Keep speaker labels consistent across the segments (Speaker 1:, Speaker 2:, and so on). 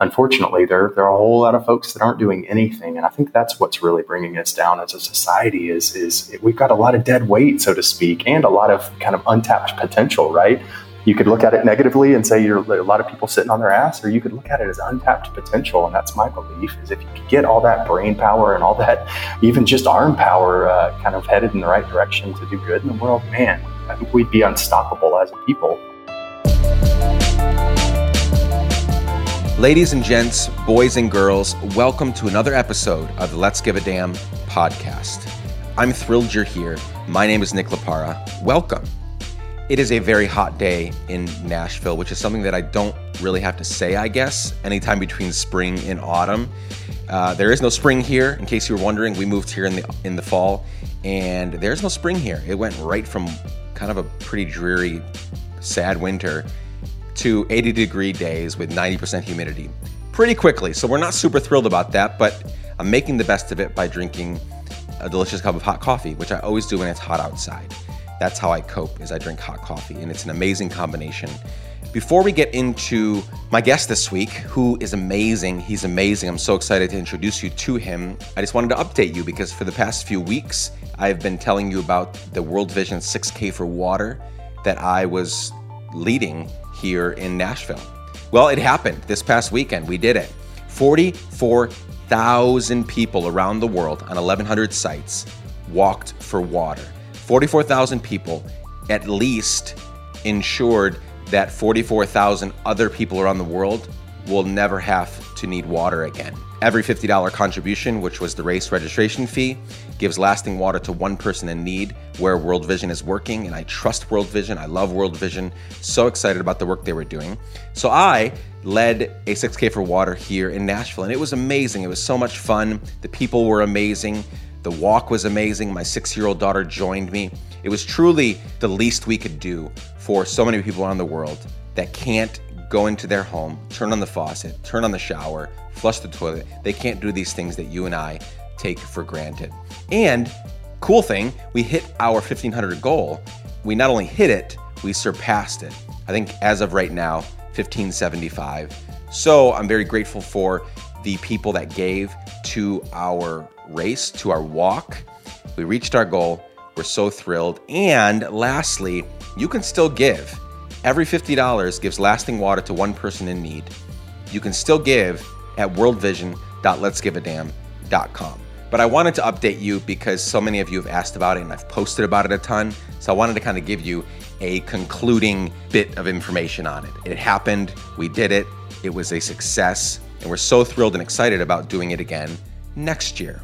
Speaker 1: unfortunately, there there are a whole lot of folks that aren't doing anything, and I think that's what's really bringing us down as a society. Is is we've got a lot of dead weight, so to speak, and a lot of kind of untapped potential, right? You could look at it negatively and say you're a lot of people sitting on their ass, or you could look at it as untapped potential. And that's my belief: is if you could get all that brain power and all that, even just arm power, uh, kind of headed in the right direction to do good in the world, man, I think we'd be unstoppable as a people.
Speaker 2: Ladies and gents, boys and girls, welcome to another episode of the Let's Give a Damn podcast. I'm thrilled you're here. My name is Nick LaPara. Welcome. It is a very hot day in Nashville, which is something that I don't really have to say, I guess, anytime between spring and autumn. Uh, there is no spring here, in case you were wondering. We moved here in the in the fall, and there's no spring here. It went right from kind of a pretty dreary, sad winter to 80 degree days with 90% humidity pretty quickly. So we're not super thrilled about that, but I'm making the best of it by drinking a delicious cup of hot coffee, which I always do when it's hot outside. That's how I cope is I drink hot coffee and it's an amazing combination. Before we get into my guest this week, who is amazing, he's amazing. I'm so excited to introduce you to him. I just wanted to update you because for the past few weeks, I've been telling you about the World Vision 6K for Water that I was leading here in Nashville. Well, it happened this past weekend. We did it. 44,000 people around the world on 1,100 sites walked for water. 44,000 people at least ensured that 44,000 other people around the world will never have to need water again. Every $50 contribution, which was the race registration fee, gives lasting water to one person in need where World Vision is working. And I trust World Vision. I love World Vision. So excited about the work they were doing. So I led a 6K for water here in Nashville. And it was amazing. It was so much fun. The people were amazing. The walk was amazing. My six year old daughter joined me. It was truly the least we could do for so many people around the world that can't go into their home, turn on the faucet, turn on the shower, flush the toilet. They can't do these things that you and I take for granted. And cool thing, we hit our 1500 goal. We not only hit it, we surpassed it. I think as of right now, 1575. So I'm very grateful for the people that gave to our race, to our walk. We reached our goal. We're so thrilled. And lastly, you can still give. Every $50 gives lasting water to one person in need. You can still give at worldvision.letsgiveadamn.com. But I wanted to update you because so many of you have asked about it and I've posted about it a ton. So I wanted to kind of give you a concluding bit of information on it. It happened, we did it, it was a success, and we're so thrilled and excited about doing it again next year.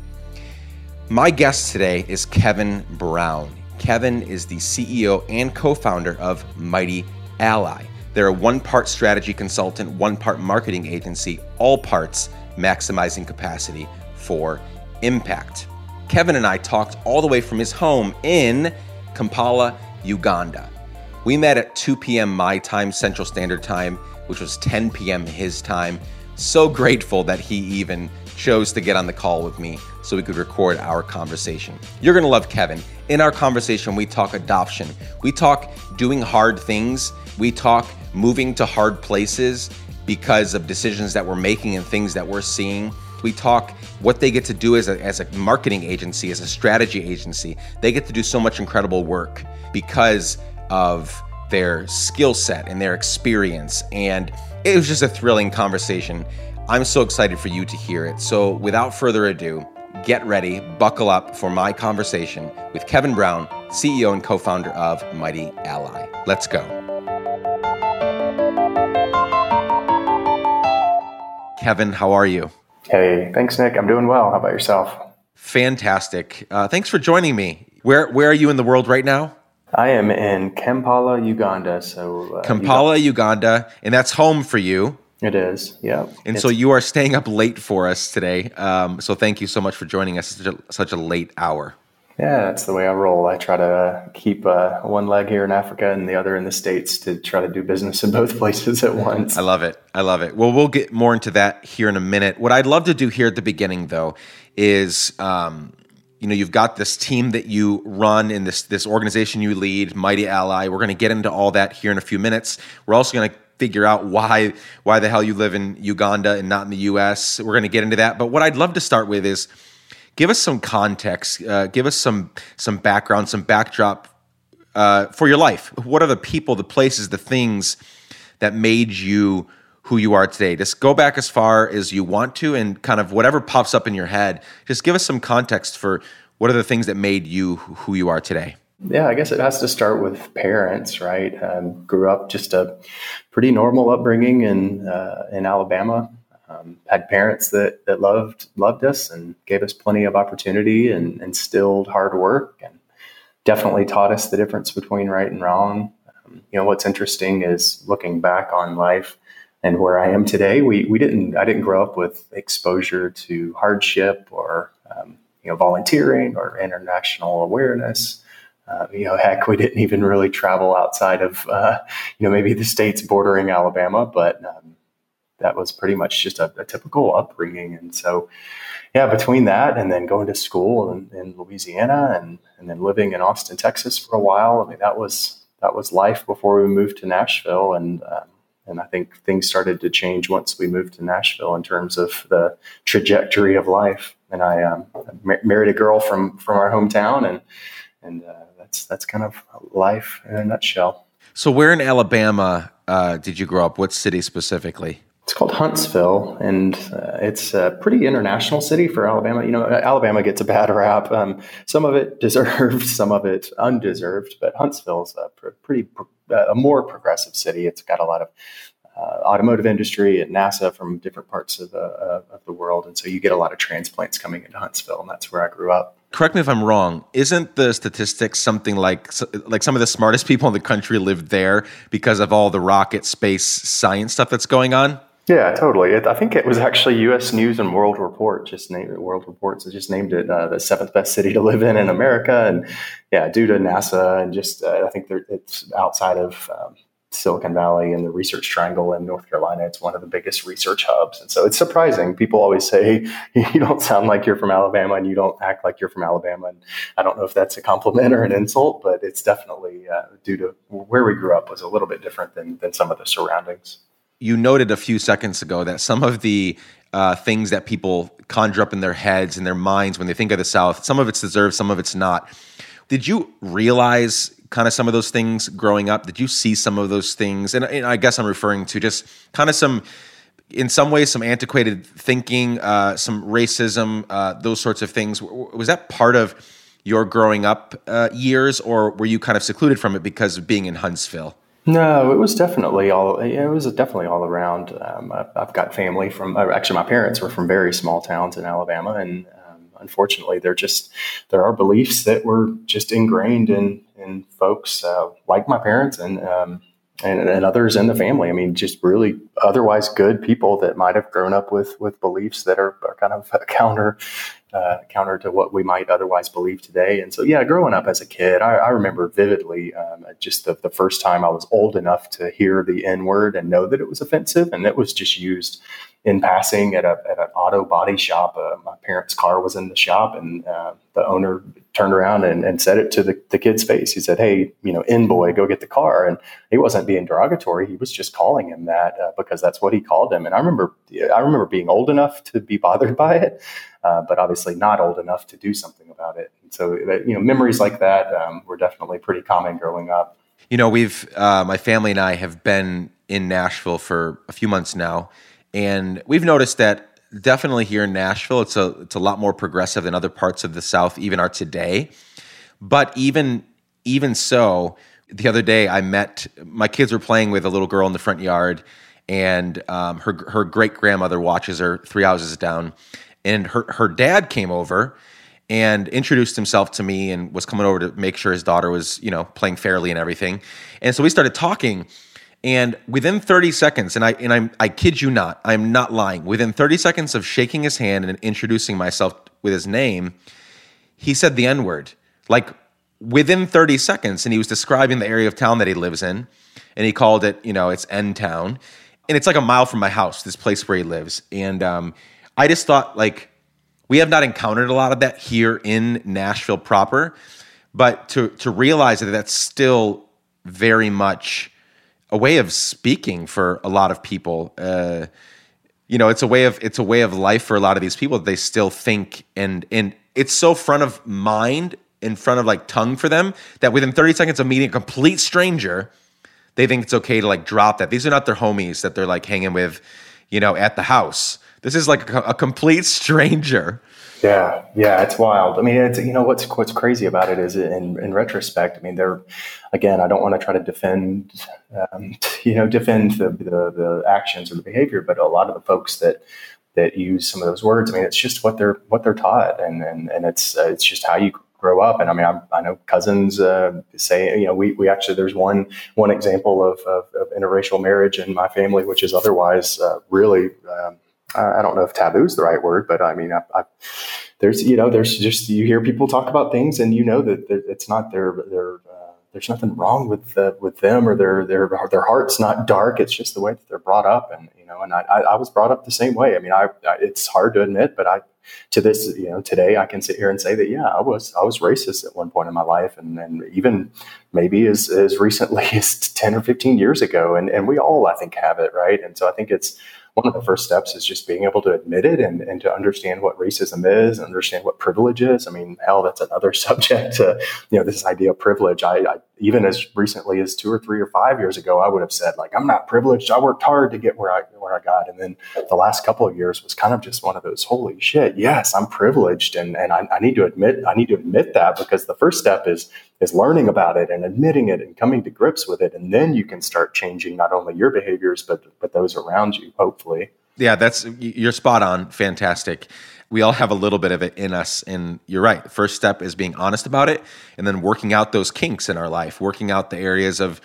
Speaker 2: My guest today is Kevin Brown. Kevin is the CEO and co founder of Mighty Ally. They're a one part strategy consultant, one part marketing agency, all parts maximizing capacity for impact. Kevin and I talked all the way from his home in Kampala, Uganda. We met at 2 p.m. my time, Central Standard Time, which was 10 p.m. his time. So grateful that he even chose to get on the call with me so we could record our conversation. You're gonna love Kevin. In our conversation, we talk adoption, we talk doing hard things we talk moving to hard places because of decisions that we're making and things that we're seeing. We talk what they get to do as a, as a marketing agency, as a strategy agency. They get to do so much incredible work because of their skill set and their experience. And it was just a thrilling conversation. I'm so excited for you to hear it. So, without further ado, get ready, buckle up for my conversation with Kevin Brown, CEO and co founder of Mighty Ally. Let's go. Kevin, how are you?
Speaker 1: Hey, thanks, Nick. I'm doing well. How about yourself?
Speaker 2: Fantastic. Uh, thanks for joining me. Where Where are you in the world right now?
Speaker 1: I am in Kampala, Uganda. So
Speaker 2: uh, Kampala, Uganda, and that's home for you.
Speaker 1: It is, yeah.
Speaker 2: And it's, so you are staying up late for us today. Um, so thank you so much for joining us such a, such a late hour.
Speaker 1: Yeah, that's the way I roll. I try to keep uh, one leg here in Africa and the other in the States to try to do business in both places at once.
Speaker 2: I love it. I love it. Well, we'll get more into that here in a minute. What I'd love to do here at the beginning, though, is um, you know you've got this team that you run in this this organization you lead, Mighty Ally. We're going to get into all that here in a few minutes. We're also going to figure out why why the hell you live in Uganda and not in the U.S. We're going to get into that. But what I'd love to start with is give us some context, uh, give us some some background, some backdrop uh, for your life. What are the people, the places, the things that made you who you are today? Just go back as far as you want to, and kind of whatever pops up in your head. Just give us some context for what are the things that made you who you are today.
Speaker 1: Yeah, I guess it has to start with parents, right? Um, grew up just a pretty normal upbringing in uh, in Alabama. Um, had parents that that loved loved us and gave us plenty of opportunity and instilled hard work and definitely taught us the difference between right and wrong. Um, you know, what's interesting is looking back on life and where I am today. We we didn't I didn't grow up with exposure to hardship or um, you know volunteering or international awareness. Uh, you know, heck, we didn't even really travel outside of uh, you know maybe the states bordering Alabama, but um, that was pretty much just a, a, typical upbringing. And so, yeah, between that and then going to school in, in, Louisiana and, and then living in Austin, Texas for a while, I mean, that was, that was life before we moved to Nashville. And, um, and I think things started to change once we moved to Nashville in terms of the trajectory of life. And I um, married a girl from, from our hometown and, and uh, that's, that's kind of life in a nutshell.
Speaker 2: So where in Alabama uh, did you grow up? What city specifically?
Speaker 1: It's called Huntsville, and uh, it's a pretty international city for Alabama. You know, Alabama gets a bad rap. Um, some of it deserved, some of it undeserved. But Huntsville's a pr- pretty uh, a more progressive city. It's got a lot of uh, automotive industry and NASA from different parts of the uh, of the world, and so you get a lot of transplants coming into Huntsville, and that's where I grew up.
Speaker 2: Correct me if I'm wrong. Isn't the statistics something like like some of the smartest people in the country live there because of all the rocket space science stuff that's going on?
Speaker 1: Yeah, totally. It, I think it was actually U.S. News and World Report just named it. World Reports just named it uh, the seventh best city to live in in America, and yeah, due to NASA and just uh, I think it's outside of um, Silicon Valley and the Research Triangle in North Carolina. It's one of the biggest research hubs, and so it's surprising. People always say you don't sound like you're from Alabama and you don't act like you're from Alabama, and I don't know if that's a compliment or an insult, but it's definitely uh, due to where we grew up was a little bit different than than some of the surroundings
Speaker 2: you noted a few seconds ago that some of the uh, things that people conjure up in their heads and their minds when they think of the South, some of it's deserved, some of it's not. Did you realize kind of some of those things growing up? Did you see some of those things? And, and I guess I'm referring to just kind of some, in some ways, some antiquated thinking, uh, some racism, uh, those sorts of things. Was that part of your growing up uh, years, or were you kind of secluded from it because of being in Huntsville?
Speaker 1: No, it was definitely all. It was definitely all around. Um, I've got family from. Uh, actually, my parents were from very small towns in Alabama, and um, unfortunately, they're just there are beliefs that were just ingrained in in folks uh, like my parents and, um, and and others in the family. I mean, just really otherwise good people that might have grown up with with beliefs that are, are kind of counter uh, counter to what we might otherwise believe today. And so, yeah, growing up as a kid, I, I remember vividly um, just the, the, first time I was old enough to hear the N word and know that it was offensive, and it was just used in passing at, a, at an auto body shop. Uh, my parents' car was in the shop, and uh, the owner turned around and, and said it to the, the, kid's face. He said, Hey, you know, in boy, go get the car. And he wasn't being derogatory. He was just calling him that uh, because that's what he called him. And I remember, I remember being old enough to be bothered by it, uh, but obviously not old enough to do something about it. And so, you know, memories like that um, were definitely pretty common growing up.
Speaker 2: You know, we've, uh, my family and I have been in Nashville for a few months now. And we've noticed that definitely here in Nashville, it's a it's a lot more progressive than other parts of the South even are today. But even even so, the other day I met my kids were playing with a little girl in the front yard, and um, her her great grandmother watches her three houses down, and her her dad came over and introduced himself to me and was coming over to make sure his daughter was you know playing fairly and everything, and so we started talking and within 30 seconds, and I and I'm I kid you not, I'm not lying. Within 30 seconds of shaking his hand and introducing myself with his name, he said the N-word. Like within 30 seconds, and he was describing the area of town that he lives in, and he called it, you know, it's N town. And it's like a mile from my house, this place where he lives. And um, I just thought, like, we have not encountered a lot of that here in Nashville proper, but to to realize that that's still very much a way of speaking for a lot of people. Uh, you know, it's a way of it's a way of life for a lot of these people. They still think and and it's so front of mind, in front of like tongue for them that within 30 seconds of meeting a complete stranger, they think it's okay to like drop that. These are not their homies that they're like hanging with, you know, at the house. This is like a, a complete stranger.
Speaker 1: Yeah, yeah, it's wild. I mean, it's you know what's what's crazy about it is in in retrospect. I mean, they're again. I don't want to try to defend, um, you know, defend the, the the actions or the behavior, but a lot of the folks that that use some of those words. I mean, it's just what they're what they're taught, and and and it's uh, it's just how you grow up. And I mean, I, I know cousins uh, say, you know, we, we actually, there's one, one example of, of, of interracial marriage in my family, which is otherwise uh, really, um, I, don't know if taboo is the right word, but I mean, I, I, there's, you know, there's just, you hear people talk about things and you know that it's not their, their, uh, there's nothing wrong with uh, with them or their their their heart's not dark. It's just the way that they're brought up, and you know, and I, I was brought up the same way. I mean, I, I it's hard to admit, but I to this, you know, today I can sit here and say that, yeah, I was, I was racist at one point in my life. And, and even maybe as, as recently as 10 or 15 years ago. And, and we all, I think, have it. Right. And so I think it's, one of the first steps is just being able to admit it and, and to understand what racism is and understand what privilege is. I mean, hell, that's another subject you know, this idea of privilege. I, I, even as recently as two or three or five years ago, I would have said like, I'm not privileged. I worked hard to get where I, where I got. And then the last couple of years was kind of just one of those, holy shit. Yes, I'm privileged. And, and I, I need to admit, I need to admit that because the first step is, is learning about it and admitting it and coming to grips with it. And then you can start changing not only your behaviors, but, but those around you, hopefully.
Speaker 2: Yeah, that's you're spot on. Fantastic. We all have a little bit of it in us. And you're right. First step is being honest about it and then working out those kinks in our life, working out the areas of,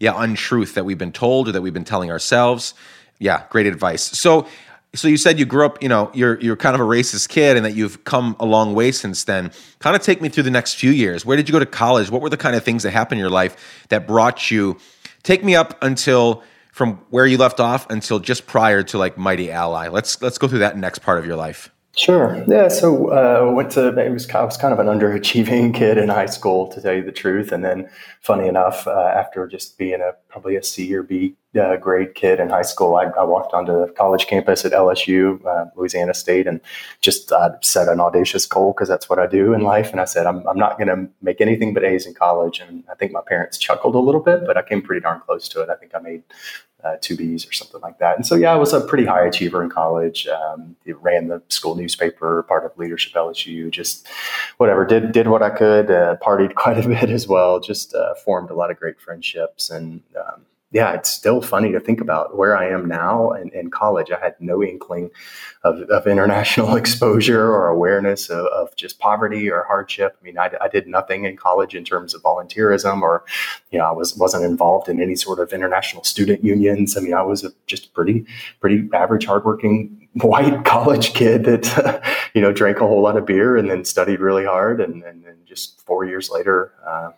Speaker 2: yeah, untruth that we've been told or that we've been telling ourselves. Yeah, great advice. So, so you said you grew up, you know, you're you're kind of a racist kid and that you've come a long way since then. Kind of take me through the next few years. Where did you go to college? What were the kind of things that happened in your life that brought you take me up until from where you left off until just prior to like Mighty Ally. Let's let's go through that next part of your life.
Speaker 1: Sure. Yeah. So uh, went to it was, I was kind of an underachieving kid in high school, to tell you the truth. And then, funny enough, uh, after just being a probably a C or B uh, grade kid in high school, I, I, walked onto the college campus at LSU, uh, Louisiana State, and just uh, set an audacious goal because that's what I do in life. And I said, I'm, I'm not going to make anything but A's in college. And I think my parents chuckled a little bit, but I came pretty darn close to it. I think I made uh, two Bs or something like that. And so, yeah, I was a pretty high achiever in college. Um, ran the school newspaper, part of leadership LSU, just whatever, did, did what I could, uh, partied quite a bit as well, just uh, formed a lot of great friendships. And um, yeah, it's still funny to think about where I am now in, in college. I had no inkling of, of international exposure or awareness of, of, just poverty or hardship. I mean, I, I, did nothing in college in terms of volunteerism or, you know, I was, wasn't involved in any sort of international student unions. I mean, I was a, just pretty, pretty average, hardworking white college kid that, you know, drank a whole lot of beer and then studied really hard. And, and, and just four years later, uh,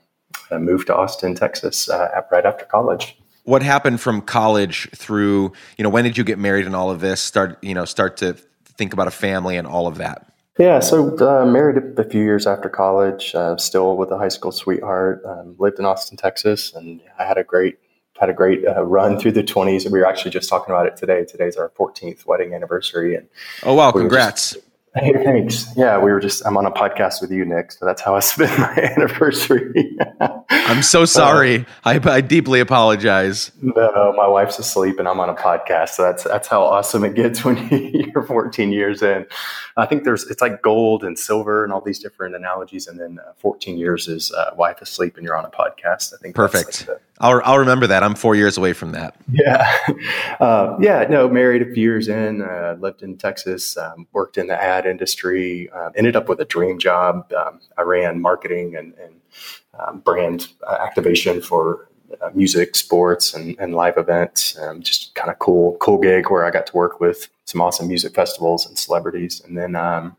Speaker 1: moved to Austin, Texas, uh, right after college
Speaker 2: what happened from college through you know when did you get married and all of this? Start you know start to think about a family and all of that.
Speaker 1: Yeah so uh, married a few years after college uh, still with a high school sweetheart um, lived in austin texas and i had a great had a great uh, run through the 20s we were actually just talking about it today. Today's our 14th wedding anniversary and
Speaker 2: oh wow. we congrats just,
Speaker 1: Hey, thanks. Yeah, we were just, I'm on a podcast with you, Nick. So that's how I spent my anniversary.
Speaker 2: I'm so sorry. Uh, I, I deeply apologize.
Speaker 1: No, my wife's asleep and I'm on a podcast. So that's, that's how awesome it gets when you're 14 years in. I think there's, it's like gold and silver and all these different analogies. And then uh, 14 years is uh, wife asleep and you're on a podcast. I think
Speaker 2: perfect. Like I'll, I'll remember that. I'm four years away from that.
Speaker 1: Yeah. Uh, yeah. No, married a few years in, uh, lived in Texas, um, worked in the ad industry, uh, ended up with a dream job. Um, I ran marketing and, and um, brand uh, activation for uh, music, sports, and, and live events. Um, just kind of cool, cool gig where I got to work with some awesome music festivals and celebrities. And then, um,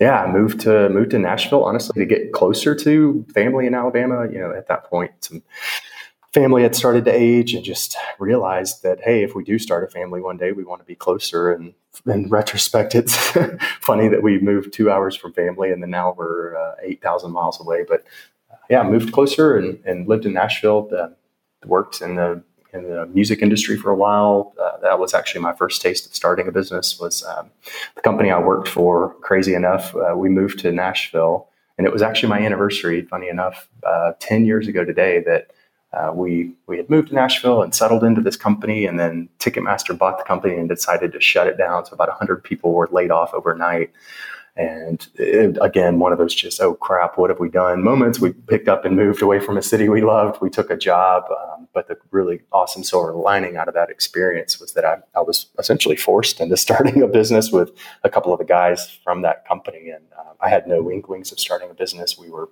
Speaker 1: yeah, I moved to moved to Nashville honestly to get closer to family in Alabama. You know, at that point, some family had started to age and just realized that hey if we do start a family one day we want to be closer and in retrospect it's funny that we moved two hours from family and then now we're uh, 8000 miles away but uh, yeah moved closer and, and lived in nashville uh, worked in the in the music industry for a while. Uh, that was actually my first taste of starting a business. Was um, the company I worked for. Crazy enough, uh, we moved to Nashville, and it was actually my anniversary. Funny enough, uh, ten years ago today that. Uh, we we had moved to Nashville and settled into this company, and then Ticketmaster bought the company and decided to shut it down. So about hundred people were laid off overnight. And it, again, one of those just, oh crap, what have we done moments. We picked up and moved away from a city we loved. We took a job. Um, but the really awesome silver lining out of that experience was that I, I, was essentially forced into starting a business with a couple of the guys from that company. And uh, I had no inklings of starting a business. We were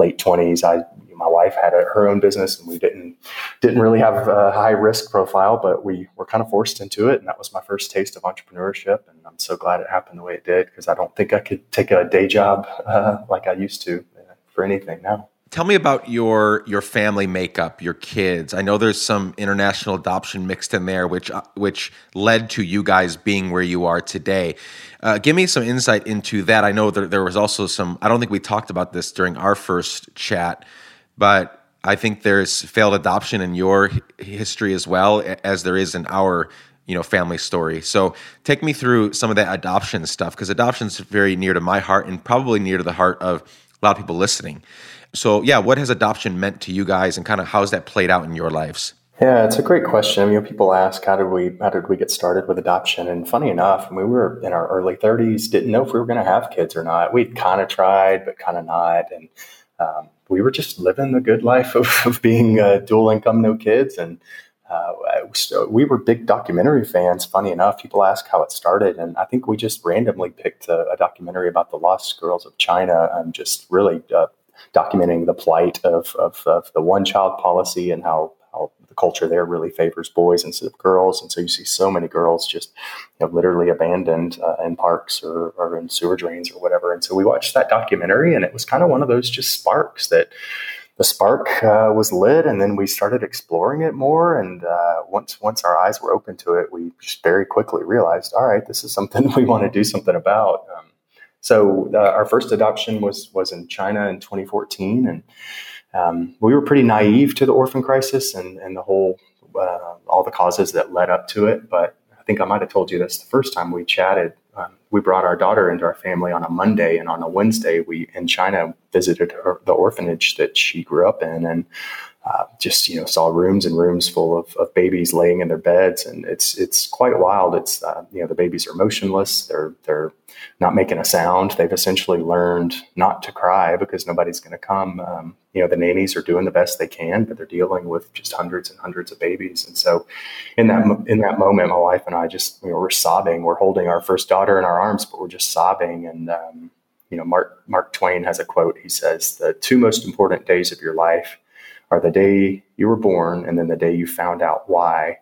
Speaker 1: late 20s. I, my wife had a, her own business and we didn't, didn't really have a high risk profile, but we were kind of forced into it. And that was my first taste of entrepreneurship. And I'm so glad it happened the way it did because I don't think I could take a day job uh, like I used to uh, for anything now.
Speaker 2: Tell me about your your family makeup, your kids. I know there's some international adoption mixed in there, which uh, which led to you guys being where you are today. Uh, give me some insight into that. I know that there was also some. I don't think we talked about this during our first chat, but I think there's failed adoption in your history as well as there is in our you know family story. So take me through some of that adoption stuff because adoption is very near to my heart and probably near to the heart of a lot of people listening. So, yeah, what has adoption meant to you guys, and kind of how's that played out in your lives?
Speaker 1: Yeah, it's a great question. I mean, people ask, how did we how did we get started with adoption? And funny enough, we were in our early 30s, didn't know if we were going to have kids or not. We'd kind of tried, but kind of not, and um, we were just living the good life of, of being uh, dual income, no kids, and uh, we were big documentary fans. Funny enough, people ask how it started, and I think we just randomly picked a, a documentary about the lost girls of China, and just really uh, documenting the plight of, of, of the one child policy and how, how the culture there really favors boys instead of girls. And so you see so many girls just you know, literally abandoned uh, in parks or, or in sewer drains or whatever. And so we watched that documentary, and it was kind of one of those just sparks that the spark uh, was lit, and then we started exploring it more. And uh, once once our eyes were open to it, we just very quickly realized, all right, this is something we want to do something about. Um, so uh, our first adoption was was in China in 2014, and um, we were pretty naive to the orphan crisis and and the whole uh, all the causes that led up to it. But I think I might have told you this the first time we chatted. Um, we brought our daughter into our family on a Monday, and on a Wednesday, we in China visited her, the orphanage that she grew up in, and uh, just you know saw rooms and rooms full of, of, babies laying in their beds, and it's it's quite wild. It's uh, you know the babies are motionless. They're they're not making a sound. They've essentially learned not to cry because nobody's going to come. Um, you know, the nannies are doing the best they can, but they're dealing with just hundreds and hundreds of babies. And so, in that in that moment, my wife and I just you know, we're sobbing. We're holding our first daughter in our arms, but we're just sobbing. And um, you know, Mark Mark Twain has a quote. He says, "The two most important days of your life are the day you were born, and then the day you found out why."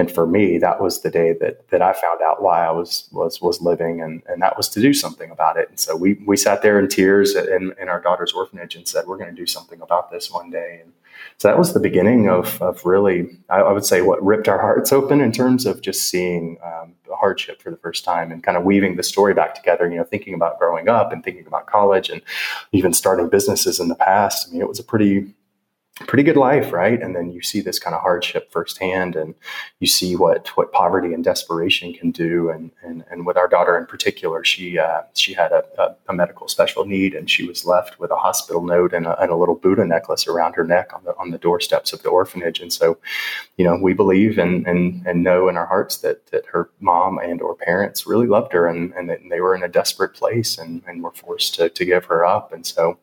Speaker 1: and for me that was the day that that I found out why I was was was living and and that was to do something about it. And so we we sat there in tears in, in our daughter's orphanage and said we're going to do something about this one day. And so that was the beginning of of really I, I would say what ripped our hearts open in terms of just seeing um, hardship for the first time and kind of weaving the story back together you know thinking about growing up and thinking about college and even starting businesses in the past. I mean it was a pretty pretty good life, right? And then you see this kind of hardship firsthand, and you see what what poverty and desperation can do. And and, and with our daughter in particular, she uh, she had a, a, a, medical special need, and she was left with a hospital note and a, and a, little Buddha necklace around her neck on the on the doorsteps of the orphanage. And so, you know, we believe and and and know in our hearts that that her mom and or parents really loved her, and and that they were in a desperate place, and and were forced to to give her up. And so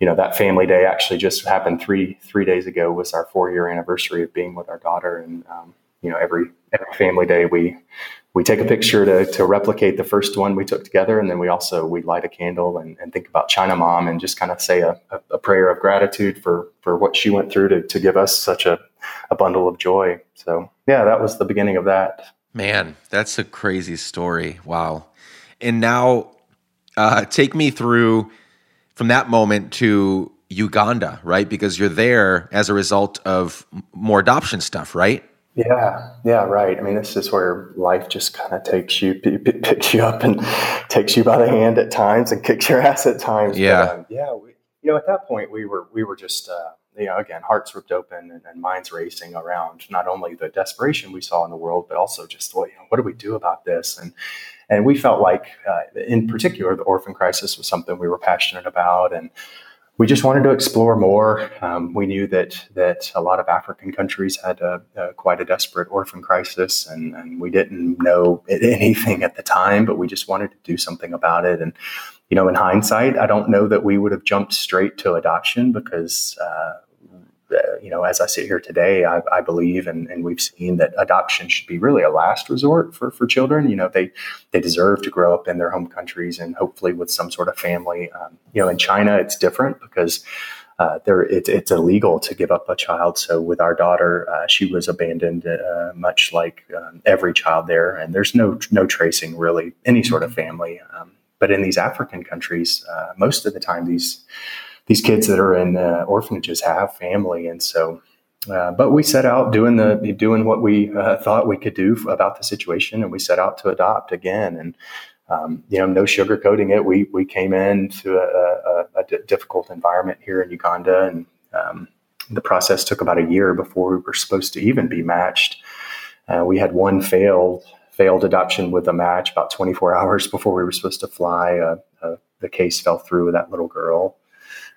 Speaker 1: you know that family day actually just happened three three days ago was our four year anniversary of being with our daughter. And um, you know every every family day we we take a picture to, to replicate the first one we took together. And then we also we light a candle and, and think about china mom and just kind of say a, a, a, prayer of gratitude for for what she went through to, to give us such a, a bundle of joy. So yeah that was the beginning of that.
Speaker 2: Man that's a crazy story. Wow. And now uh, take me through from that moment to Uganda, right? Because you're there as a result of more adoption stuff, right?
Speaker 1: Yeah, yeah, right. I mean, this is where life just kind of takes you, picks you up, and takes you by the hand at times, and kicks your ass at times.
Speaker 2: Yeah, but, um,
Speaker 1: yeah. We, you know, at that point, we were we were just uh, you know, again, hearts ripped open and, and, minds racing around not only the desperation we saw in the world, but also just well, you know, what do we do about this? And and we felt like, uh, in particular, the orphan crisis was something we were passionate about, and we just wanted to explore more. Um, we knew that that a lot of African countries had a, a, quite a desperate orphan crisis, and, and, we didn't know anything at the time, but we just wanted to do something about it. And you know, in hindsight, I don't know that we would have jumped straight to adoption because uh, you know, as I sit here today, I, I believe and, and, we've seen that adoption should be really a last resort for, for children. You know, they they deserve to grow up in their home countries and hopefully with some sort of family. Um, you know, in China, it's different because uh, there it, it's illegal to give up a child. So with our daughter, uh, she was abandoned, uh, much like um, every child there, and there's no no tracing really any sort of family. Um, but in these African countries, uh, most of the time these these kids that are in uh, orphanages have family, and so. Uh, but we set out doing the doing what we uh, thought we could do about the situation, and we set out to adopt again. And um, you know, no sugarcoating it. We we came into a, a, a d- difficult environment here in Uganda, and um, the process took about a year before we were supposed to even be matched. Uh, we had one failed failed adoption with a match about 24 hours before we were supposed to fly. Uh, uh, the case fell through with that little girl.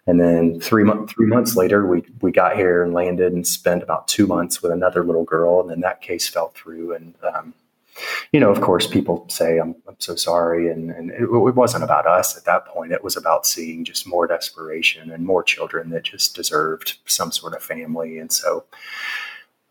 Speaker 1: And then three months three months later, we we got here and landed and spent about two months with another little girl, and then that case fell through. And um, you know, of course, people say I'm I'm so sorry, and and it, it, wasn't about us at that point. It was about seeing just more desperation and more children that just deserved some sort of family, and so.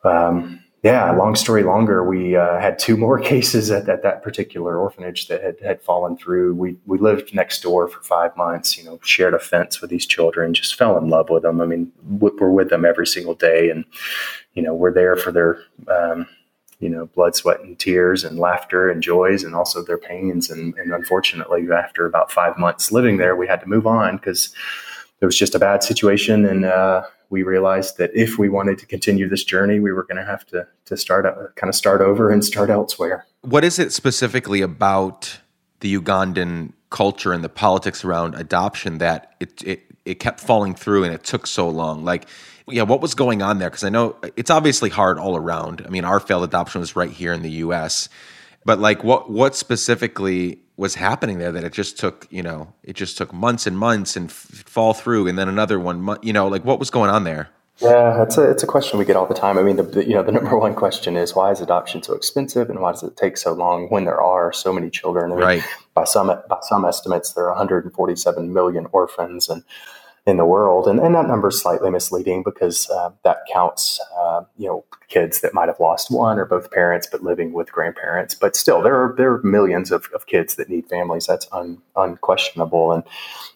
Speaker 1: Um, yeah, long story longer, we uh, had two more cases at, at, that particular orphanage that had, had fallen through. We, we lived next door for five months, you know, shared a fence with these children, just fell in love with them. I mean, we're with them every single day and, you know, we're there for their, um, you know, blood, sweat, and tears and laughter and joys and also their pains. And, and unfortunately, after about five months living there, we had to move on because it was just a bad situation. And, uh, we realized that if we wanted to continue this journey, we were going to have to to start uh, kind of start over and start elsewhere.
Speaker 2: What is it specifically about the Ugandan culture and the politics around adoption that it it, it kept falling through and it took so long? Like, yeah, what was going on there? Because I know it's obviously hard all around. I mean, our failed adoption was right here in the U.S., but like, what what specifically was happening there that it just took you know it just took months and months and f- fall through and then another one you know like what was going on there?
Speaker 1: Yeah it's a, it's a question we get all the time. I mean the, the, you know the number one question is why is adoption so expensive and why does it take so long when there are so many children? I mean,
Speaker 2: right.
Speaker 1: by some by some estimates there are 147 million orphans and in the world. And, and that number is slightly misleading because uh, that counts, uh, you know, kids that might have lost one or both parents but living with grandparents. But still, there are there are millions of, of kids that need families. That's un, unquestionable. And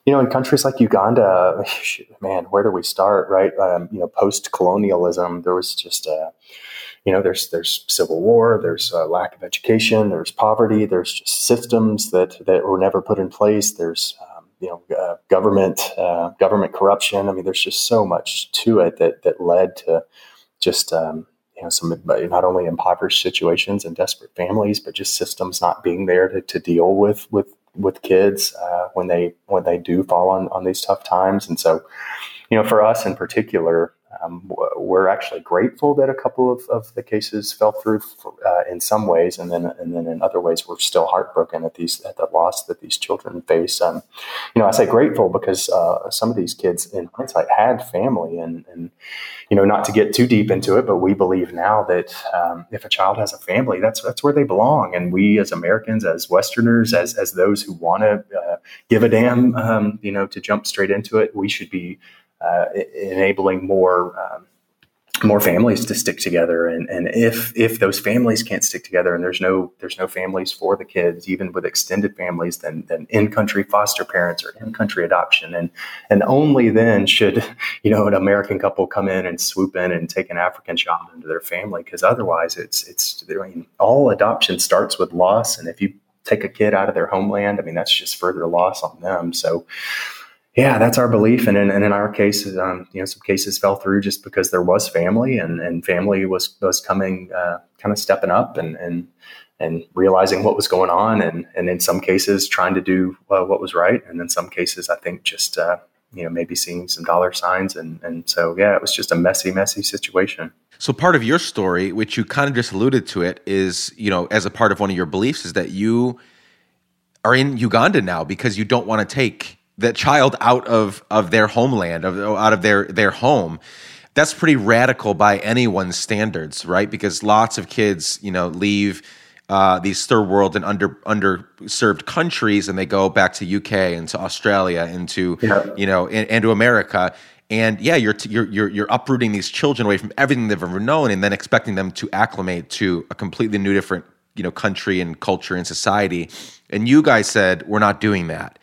Speaker 1: you know, in countries like Uganda, man, where do we start? Right? Um, you know, post colonialism, there was just a you know, there's there's civil war, there's a lack of education, there's poverty, there's just systems that that were never put in place. There's uh, you know, uh, government uh, government corruption. I mean, there's just so much to it that that led to just um, you know some not only impoverished situations and desperate families, but just systems not being there to, to deal with with with kids uh, when they when they do fall on on these tough times. And so, you know, for us in particular, um, we're actually grateful that a couple of, of the cases fell through uh, in some ways, and then and then in other ways we're still heartbroken at these at the loss that these children face. Um, you know, I say grateful because uh, some of these kids, in hindsight, had family, and and you know, not to get too deep into it, but we believe now that um, if a child has a family, that's that's where they belong, and we as Americans, as Westerners, as as those who want to uh, give a damn, um, you know, to jump straight into it, we should be uh, enabling more um, more families to stick together. And, and if if those families can't stick together and there's no there's no families for the kids even with extended families then then in country foster parents or in country adoption. And and only then should you know an American couple come in and swoop in and take an African child into their family because otherwise it's it's I mean all adoption starts with loss. And if you take a kid out of their homeland I mean that's just further loss on them. So yeah, that's our belief. And in, and in our case, um, you know, some cases fell through just because there was family and, and family was, was coming, uh, kind of stepping up and, and, and realizing what was going on. And, and in some cases trying to do uh, what was right. And in some cases, I think just, uh, you know, maybe seeing some dollar signs. And, and so, yeah, it was just a messy, messy situation.
Speaker 2: So part of your story, which you kind of just alluded to it, is, you know, as a part of one of your beliefs is that you are in Uganda now because you don't want to take that child out of of their homeland, of out of their their home. That's pretty radical by anyone's standards, right? Because lots of kids, you know, leave uh, these third world and under underserved countries, and they go back to UK and to Australia and to yeah. you know and, and, to America. And yeah, you're, t- you're you're you're uprooting these children away from everything they've ever known, and then expecting them to acclimate to a completely new, different you know country and culture and society. And you guys said we're not doing that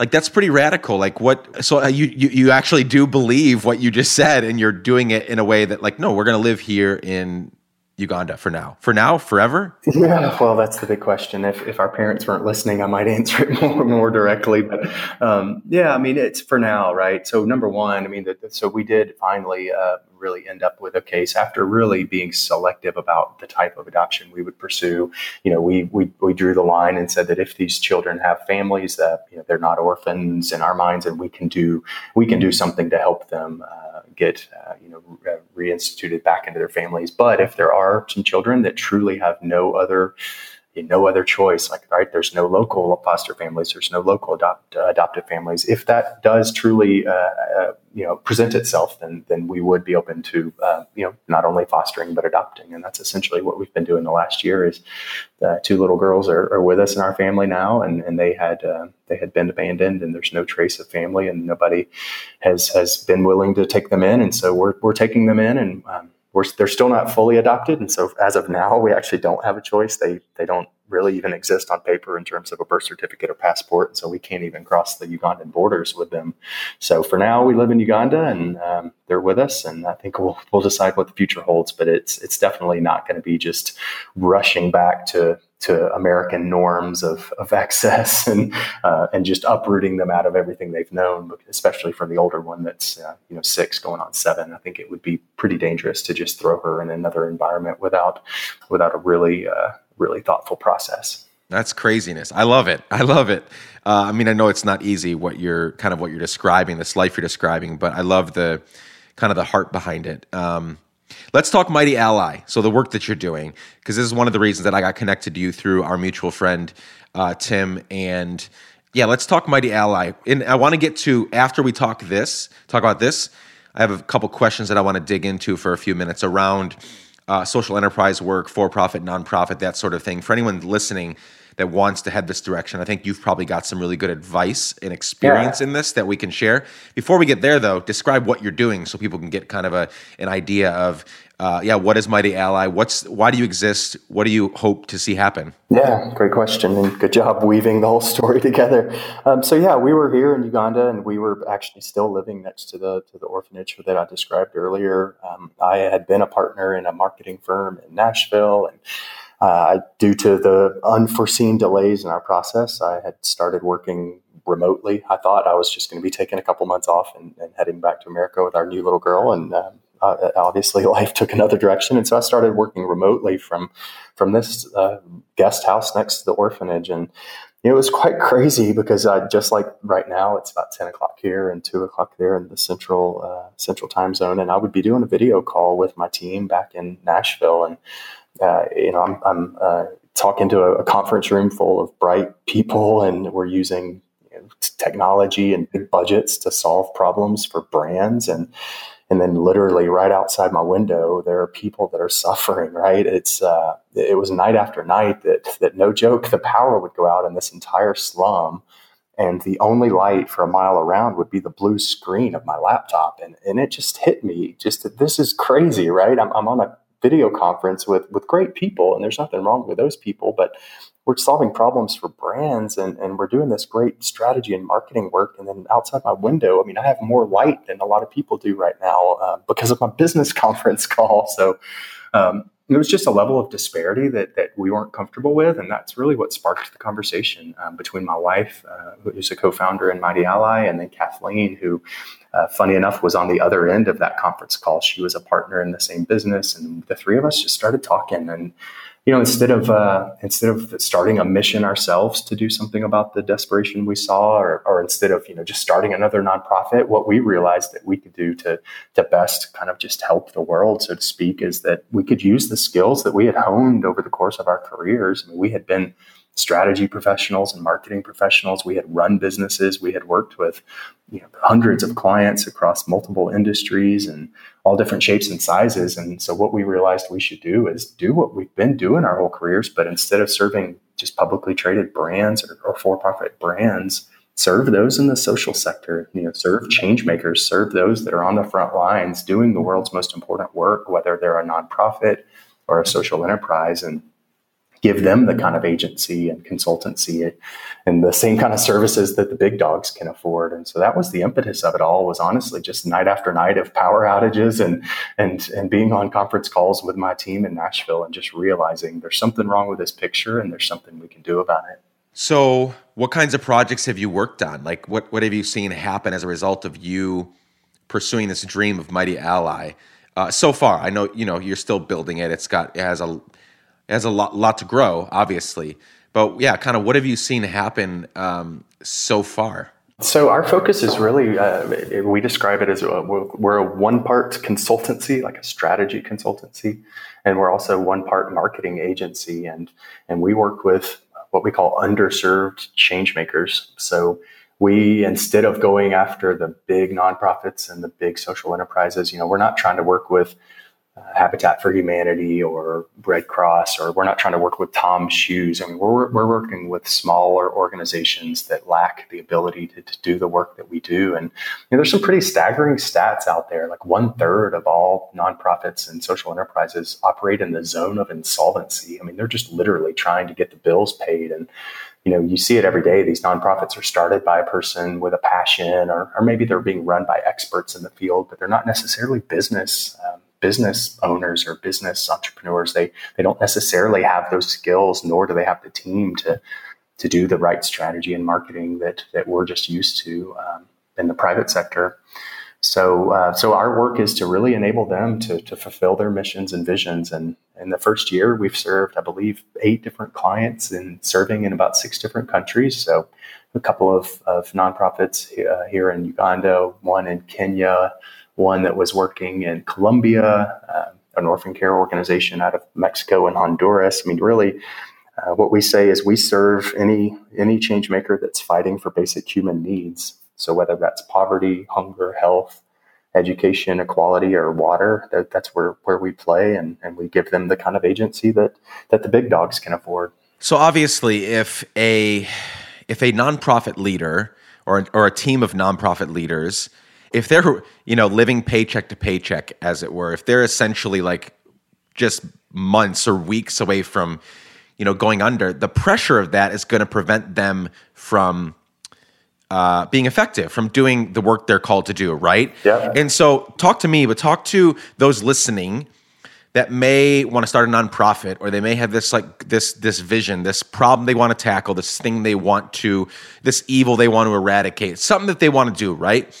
Speaker 2: like that's pretty radical. Like what so uh, you, you you actually do believe what you just said and you're doing it in a way that like no we're going to live here in Uganda for now? For now, forever?
Speaker 1: Yeah, well, that's the big question. If, if our parents weren't listening, I might answer it more more directly. But um, yeah, I mean, it's for now, right? So number one, I mean, the, so we did finally uh, really end up with a case after really being selective about the type of adoption we would pursue. You know, we we, we drew the line and said that if these children have families that you know they're not orphans in our minds, and we can do we can do something to help them. Uh, get uh, you know reinstituted back into their families. But if there are some children that truly have no other no other choice. Like, right, there's no local foster families, there's no local adopt, uh, adoptive families. If that does truly, uh, uh, you know, present itself, then then we would be open to, uh, you know, not only fostering but adopting, and that's essentially what we've been doing the last year. Is two little girls are, are, with us in our family now, and and they had uh, they had been abandoned, and there's no trace of family, and nobody has has been willing to take them in, and so we're we're taking them in, and um, we're, they're still not fully adopted. And so as of now, we actually don't have a choice. They, they don't really even exist on paper in terms of a birth certificate or passport. So we can't even cross the Ugandan borders with them. So for now, we live in Uganda and um, they're with us. And I think we'll, we'll decide what the future holds, but it's, it's definitely not going to be just rushing back to to American norms of, of access and uh, and just uprooting them out of everything they've known, especially from the older one that's uh, you know six going on seven. I think it would be pretty dangerous to just throw her in another environment without without a really uh, really thoughtful process.
Speaker 2: That's craziness. I love it. I love it. Uh, I mean, I know it's not easy what you're kind of what you're describing, this life you're describing, but I love the kind of the heart behind it. Um, Let's talk Mighty Ally. So the work that you're doing, because this is one of the reasons that I got connected to you through our mutual friend uh, Tim. And yeah, let's talk Mighty Ally. And I want to get to after we talk this, talk about this. I have a couple questions that I want to dig into for a few minutes around uh, social enterprise work, for-profit, nonprofit, that sort of thing. For anyone listening that wants to head this direction. I think you've probably got some really good advice and experience yeah. in this that we can share. Before we get there, though, describe what you're doing so people can get kind of a an idea of, uh, yeah, what is Mighty Ally? What's why do you exist? What do you hope to see happen?
Speaker 1: Yeah, great question, and good job weaving the whole story together. Um, so yeah, we were here in Uganda, and we were actually still living next to the to the orphanage that I described earlier. Um, I had been a partner in a marketing firm in Nashville, and uh, due to the unforeseen delays in our process, I had started working remotely. I thought I was just going to be taking a couple months off and, and heading back to America with our new little girl, and um, uh, obviously life took another direction, and so I started working remotely from from this uh, guest house next to the orphanage, and it was quite crazy because I just like right now it's about ten o'clock here and two o'clock there in the central uh, central time zone, and I would be doing a video call with my team back in Nashville, and uh, you know, I'm, I'm uh, talking to a, a, conference room full of bright people, and we're using you know, technology and big budgets to solve problems for brands, and and then literally right outside my window, there are people that are suffering. Right? It's uh, it was night after night that that no joke, the power would go out in this entire slum and the only light for a mile around would be the blue screen of my laptop and, and it just hit me just that this is crazy right I'm, I'm on a video conference with with great people, and there's nothing wrong with those people, but we're solving problems for brands and, and we're doing this great strategy and marketing work. And then outside my window, I mean, I have more light than a lot of people do right now uh, because of my business conference call. So um, it was just a level of disparity that, that we weren't comfortable with. And that's really what sparked the conversation um, between my wife, uh, who's a co founder in Mighty Ally, and then Kathleen, who uh, funny enough, was on the other end of that conference call. She was a partner in the same business, and the three of us just started talking. And you know, instead of uh, instead of starting a mission ourselves to do something about the desperation we saw, or, or instead of you know just starting another nonprofit, what we realized that we could do to to best kind of just help the world, so to speak, is that we could use the skills that we had honed over the course of our careers. I mean, we had been strategy professionals and marketing professionals. We had run businesses. We had worked with you know, hundreds of mm-hmm. clients across multiple industries and all different shapes and sizes. And so, what we realized we should do is do what we've been doing our whole careers, but instead of serving just publicly traded brands or, or for profit brands, serve those in the social sector. You know, serve mm-hmm. change makers, serve those that are on the front lines doing the world's most important work, whether they're a nonprofit or a social enterprise. And give them the kind of agency and consultancy and the same kind of services that the big dogs can afford. And so that was the impetus of it all was honestly just night after night of power outages and and and being on conference calls with my team in Nashville and just realizing there's something wrong with this picture and there's something we can do about it.
Speaker 2: So, what kinds of projects have you worked on? Like what what have you seen happen as a result of you pursuing this dream of Mighty Ally? Uh, so far, I know you know you're still building it. It's got it has a it has a lot, lot to grow, obviously. But yeah, kind of what have you seen happen um, so far?
Speaker 1: So our focus is really uh, we describe it as a, we're a one part consultancy, like a strategy consultancy, and we're also one part marketing agency, and and we work with what we call underserved change makers. So we instead of going after the big nonprofits and the big social enterprises, you know, we're not trying to work with Habitat for Humanity or Red Cross, or we're not trying to work with Tom's Shoes. I mean, we're, we're working with smaller organizations that lack the ability to, to do the work that we do. And you know, there's some pretty staggering stats out there. Like one third of all nonprofits and social enterprises operate in the zone of insolvency. I mean, they're just literally trying to get the bills paid. And you know, you see it every day. These nonprofits are started by a person with a passion, or, or maybe they're being run by experts in the field, but they're not necessarily business. Um, business owners or business entrepreneurs they they don't necessarily have those skills nor do they have the team to to do the right strategy and marketing that that we're just used to um, in the private sector. So uh, so our work is to really enable them to to fulfill their missions and visions. And in the first year we've served i believe eight different clients and serving in about six different countries. So a couple of, of nonprofits uh, here in uganda one in kenya one that was working in Colombia, uh, an orphan care organization out of Mexico and Honduras. I mean, really, uh, what we say is we serve any any change maker that's fighting for basic human needs. So whether that's poverty, hunger, health, education, equality, or water, that, that's where, where we play, and, and we give them the kind of agency that that the big dogs can afford.
Speaker 2: So obviously, if a if a nonprofit leader or or a team of nonprofit leaders if they're you know living paycheck to paycheck as it were if they're essentially like just months or weeks away from you know going under the pressure of that is going to prevent them from uh, being effective from doing the work they're called to do right?
Speaker 1: Yeah.
Speaker 2: And so talk to me but talk to those listening that may want to start a nonprofit or they may have this like this this vision this problem they want to tackle this thing they want to this evil they want to eradicate something that they want to do right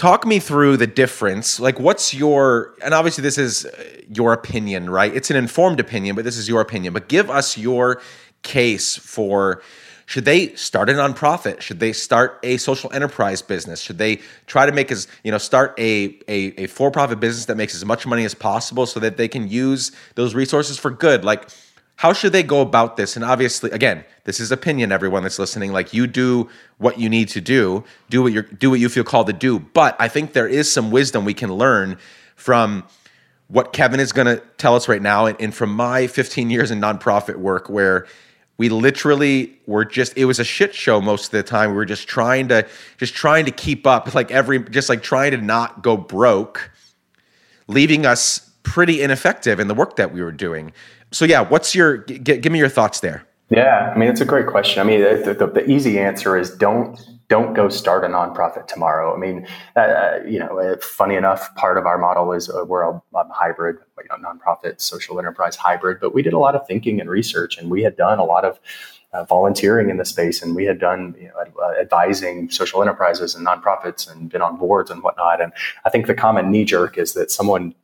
Speaker 2: talk me through the difference. Like what's your and obviously this is uh, your opinion right? It's an informed opinion but this is your opinion. But give us your case for should they start a nonprofit? Should they start a social enterprise business? Should they try to make as you know start a, a, a for-profit business that makes as much money as possible so that they can use those resources for good? Like how should they go about this? And obviously, again, this is opinion. Everyone that's listening, like you do what you need to do, do what you do what you feel called to do. But I think there is some wisdom we can learn from what Kevin is going to tell us right now, and, and from my 15 years in nonprofit work, where we literally were just it was a shit show most of the time. We were just trying to just trying to keep up, like every just like trying to not go broke, leaving us pretty ineffective in the work that we were doing so yeah, what's your g- give me your thoughts there?
Speaker 1: Yeah, I mean it's a great question. I mean the, the, the easy answer is don't don't go start a nonprofit tomorrow. I mean, uh, uh you know, funny enough, part of our model is uh, we're a, a hybrid, you know, nonprofit social enterprise hybrid. But we did a lot of thinking and research, and we had done a lot of uh, volunteering in the space, and we had done you know, uh, advising social enterprises and nonprofits, and been on boards and whatnot. And I think the common knee jerk is that someone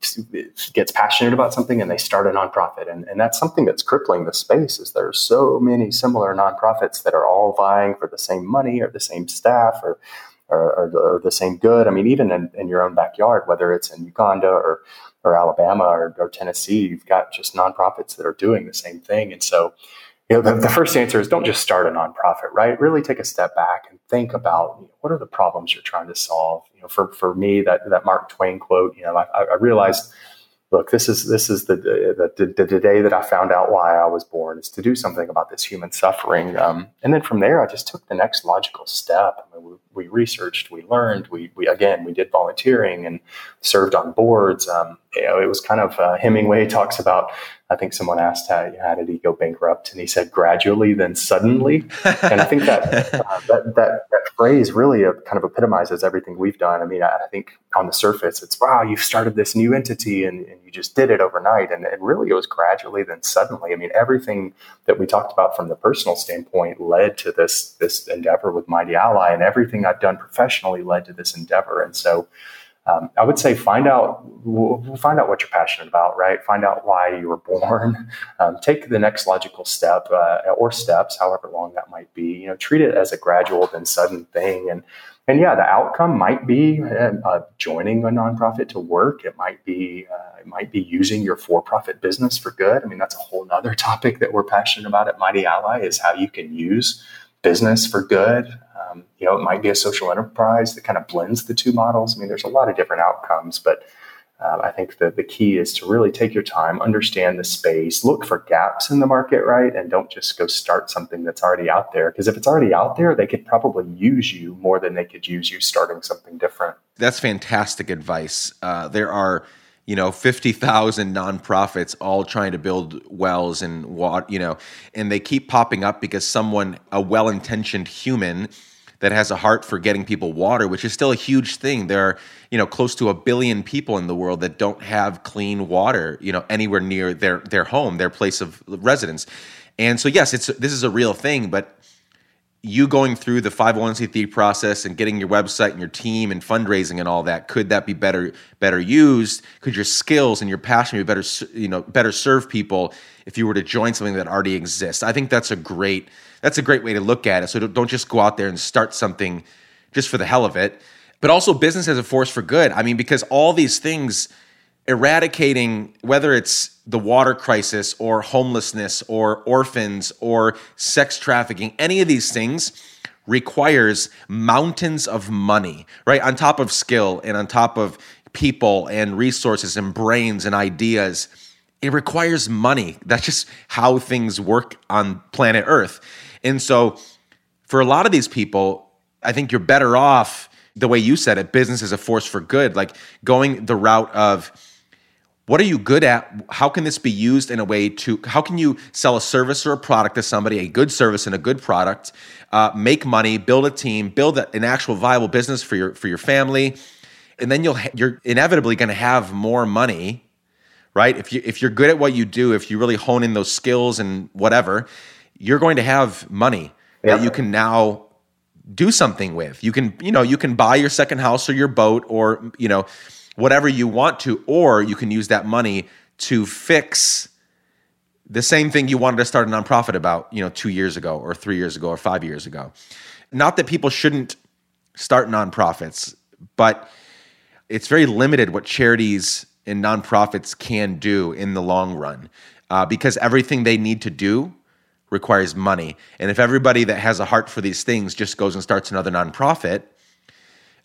Speaker 1: gets passionate about something and they start a nonprofit, and, and that's something that's crippling the space. Is there are so many similar nonprofits that are all vying for the same money or the same staff or or, or, or the same good. I mean, even in, in, your own backyard, whether it's in Uganda or or Alabama or, or Tennessee, you've got just nonprofits that are doing the same thing, and so you know, the, the, first answer is don't just start a nonprofit, right? Really take a step back and think about you know, what are the problems you're trying to solve. You know, for for me, that that Mark Twain quote, you know, I, I realized look, this is this is the the, the the, day that I found out why I was born is to do something about this human suffering. Um, and then from there, I just took the next logical step. I mean, we, researched, we learned, we we again we did volunteering and served on boards. Um, you know, it was kind of uh, Hemingway talks about. I think someone asked how, how did he go bankrupt, and he said gradually, then suddenly. and I think that, uh, that that that phrase really uh, kind of epitomizes everything we've done. I mean, I, I think on the surface, it's wow, you've started this new entity and, and you just did it overnight, and, and really it was gradually, then suddenly. I mean, everything that we talked about from the personal standpoint led to this this endeavor with Mighty Ally, and everything I've done professionally led to this endeavor, and so um, I would say find out find out what you're passionate about, right? Find out why you were born. Um, take the next logical step uh, or steps, however long that might be. You know, treat it as a gradual then sudden thing, and and yeah, the outcome might be uh, joining a nonprofit to work. It might be uh, it might be using your for-profit business for good. I mean, that's a whole other topic that we're passionate about at Mighty Ally is how you can use business for good. Um, you know, it might be a social enterprise that kind of blends the two models. I mean, there's a lot of different outcomes, but uh, I think that the key is to really take your time, understand the space, look for gaps in the market, right? And don't just go start something that's already out there. Because if it's already out there, they could probably use you more than they could use you starting something different.
Speaker 2: That's fantastic advice. Uh, there are you know 50,000 nonprofits all trying to build wells and water you know and they keep popping up because someone a well-intentioned human that has a heart for getting people water which is still a huge thing. There are you know close to a billion people in the world that don't have clean water you know anywhere near their their home their place of residence. And so yes it's this is a real thing but you going through the 501c3 process and getting your website and your team and fundraising and all that could that be better better used? Could your skills and your passion be better you know better serve people if you were to join something that already exists? I think that's a great that's a great way to look at it. So don't just go out there and start something just for the hell of it. But also business as a force for good. I mean because all these things eradicating whether it's the water crisis or homelessness or orphans or sex trafficking, any of these things requires mountains of money, right? On top of skill and on top of people and resources and brains and ideas. It requires money. That's just how things work on planet Earth. And so, for a lot of these people, I think you're better off the way you said it business is a force for good, like going the route of what are you good at? How can this be used in a way to how can you sell a service or a product to somebody a good service and a good product uh, make money build a team build an actual viable business for your for your family and then you'll ha- you're inevitably going to have more money right? If you if you're good at what you do if you really hone in those skills and whatever you're going to have money yeah. that you can now do something with. You can you know you can buy your second house or your boat or you know whatever you want to, or you can use that money to fix the same thing you wanted to start a nonprofit about, you know, two years ago or three years ago or five years ago. Not that people shouldn't start nonprofits, but it's very limited what charities and nonprofits can do in the long run uh, because everything they need to do requires money. And if everybody that has a heart for these things just goes and starts another nonprofit,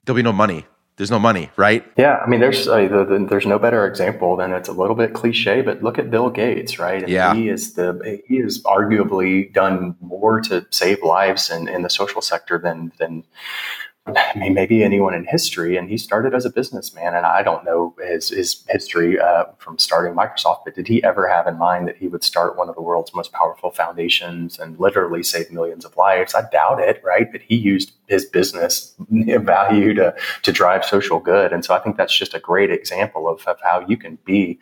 Speaker 2: there'll be no money there's no money, right?
Speaker 1: Yeah, I mean, there's uh, the, the, there's no better example than it's a little bit cliche, but look at Bill Gates, right? And
Speaker 2: yeah,
Speaker 1: he is the he has arguably done more to save lives in, in the social sector than than I mean, maybe anyone in history. And he started as a businessman. And I don't know his, his history uh, from starting Microsoft, but did he ever have in mind that he would start one of the world's most powerful foundations and literally save millions of lives? I doubt it, right? But he used his business value to, to drive social good. And so I think that's just a great example of, of how you can be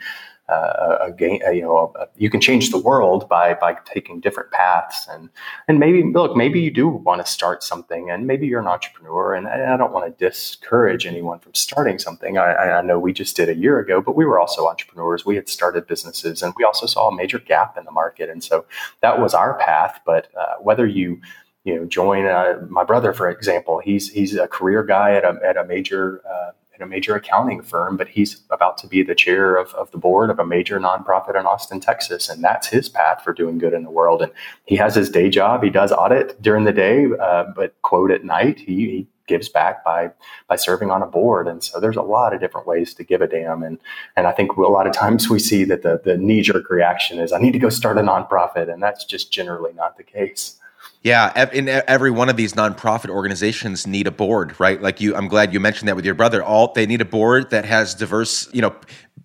Speaker 1: uh, a game. You know, a, you can change the world by by taking different paths, and and maybe look, maybe you do want to start something, and maybe you're an entrepreneur, and I, I don't want to discourage anyone from starting something. I, I know we just did a year ago, but we were also entrepreneurs. We had started businesses, and we also saw a major gap in the market, and so that was our path. But uh, whether you you know join uh, my brother for example he's he's a career guy at a, at a major uh, at a major accounting firm but he's about to be the chair of, of the board of a major nonprofit in austin texas and that's his path for doing good in the world. And he has his day job. He does audit during the day uh, but quote at night he, he gives back by by serving on a board. And so there's a lot of different ways to give a damn. And and I think a lot of times we see that the the knee jerk reaction is I need to go start a nonprofit and that's just generally not the case.
Speaker 2: Yeah, in every one of these nonprofit organizations need a board, right? Like you, I'm glad you mentioned that with your brother. All they need a board that has diverse, you know,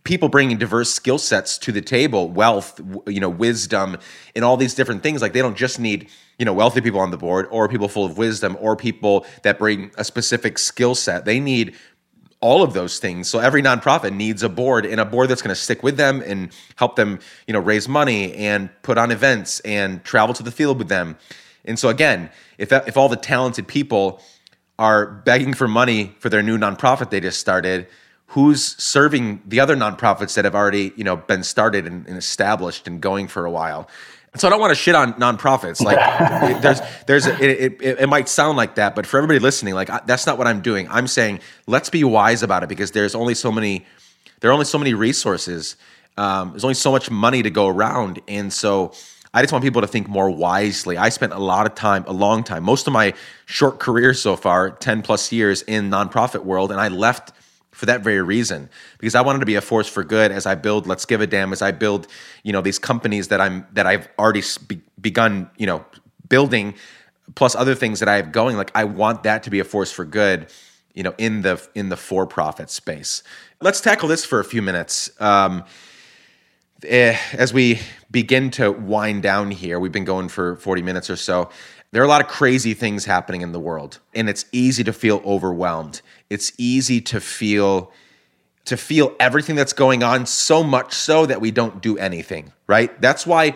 Speaker 2: people bringing diverse skill sets to the table, wealth, you know, wisdom, and all these different things. Like they don't just need, you know, wealthy people on the board or people full of wisdom or people that bring a specific skill set. They need all of those things. So every nonprofit needs a board and a board that's going to stick with them and help them, you know, raise money and put on events and travel to the field with them and so again, if if all the talented people are begging for money for their new nonprofit they just started, who's serving the other nonprofits that have already you know been started and, and established and going for a while? And so I don't want to shit on nonprofits. Like there's there's a, it, it, it, might sound like that, but for everybody listening, like I, that's not what I'm doing. I'm saying let's be wise about it because there's only so many there are only so many resources. Um, there's only so much money to go around, and so I just want people to think more wisely. I spent a lot of time, a long time, most of my short career so far, 10 plus years in nonprofit world, and I left for that very reason because I wanted to be a force for good as I build Let's Give a Damn as I build, you know, these companies that I'm that I've already be- begun, you know, building plus other things that I have going like I want that to be a force for good, you know, in the in the for-profit space. Let's tackle this for a few minutes. Um, eh, as we begin to wind down here, we've been going for 40 minutes or so. There are a lot of crazy things happening in the world, and it's easy to feel overwhelmed. It's easy to feel to feel everything that's going on so much so that we don't do anything, right? That's why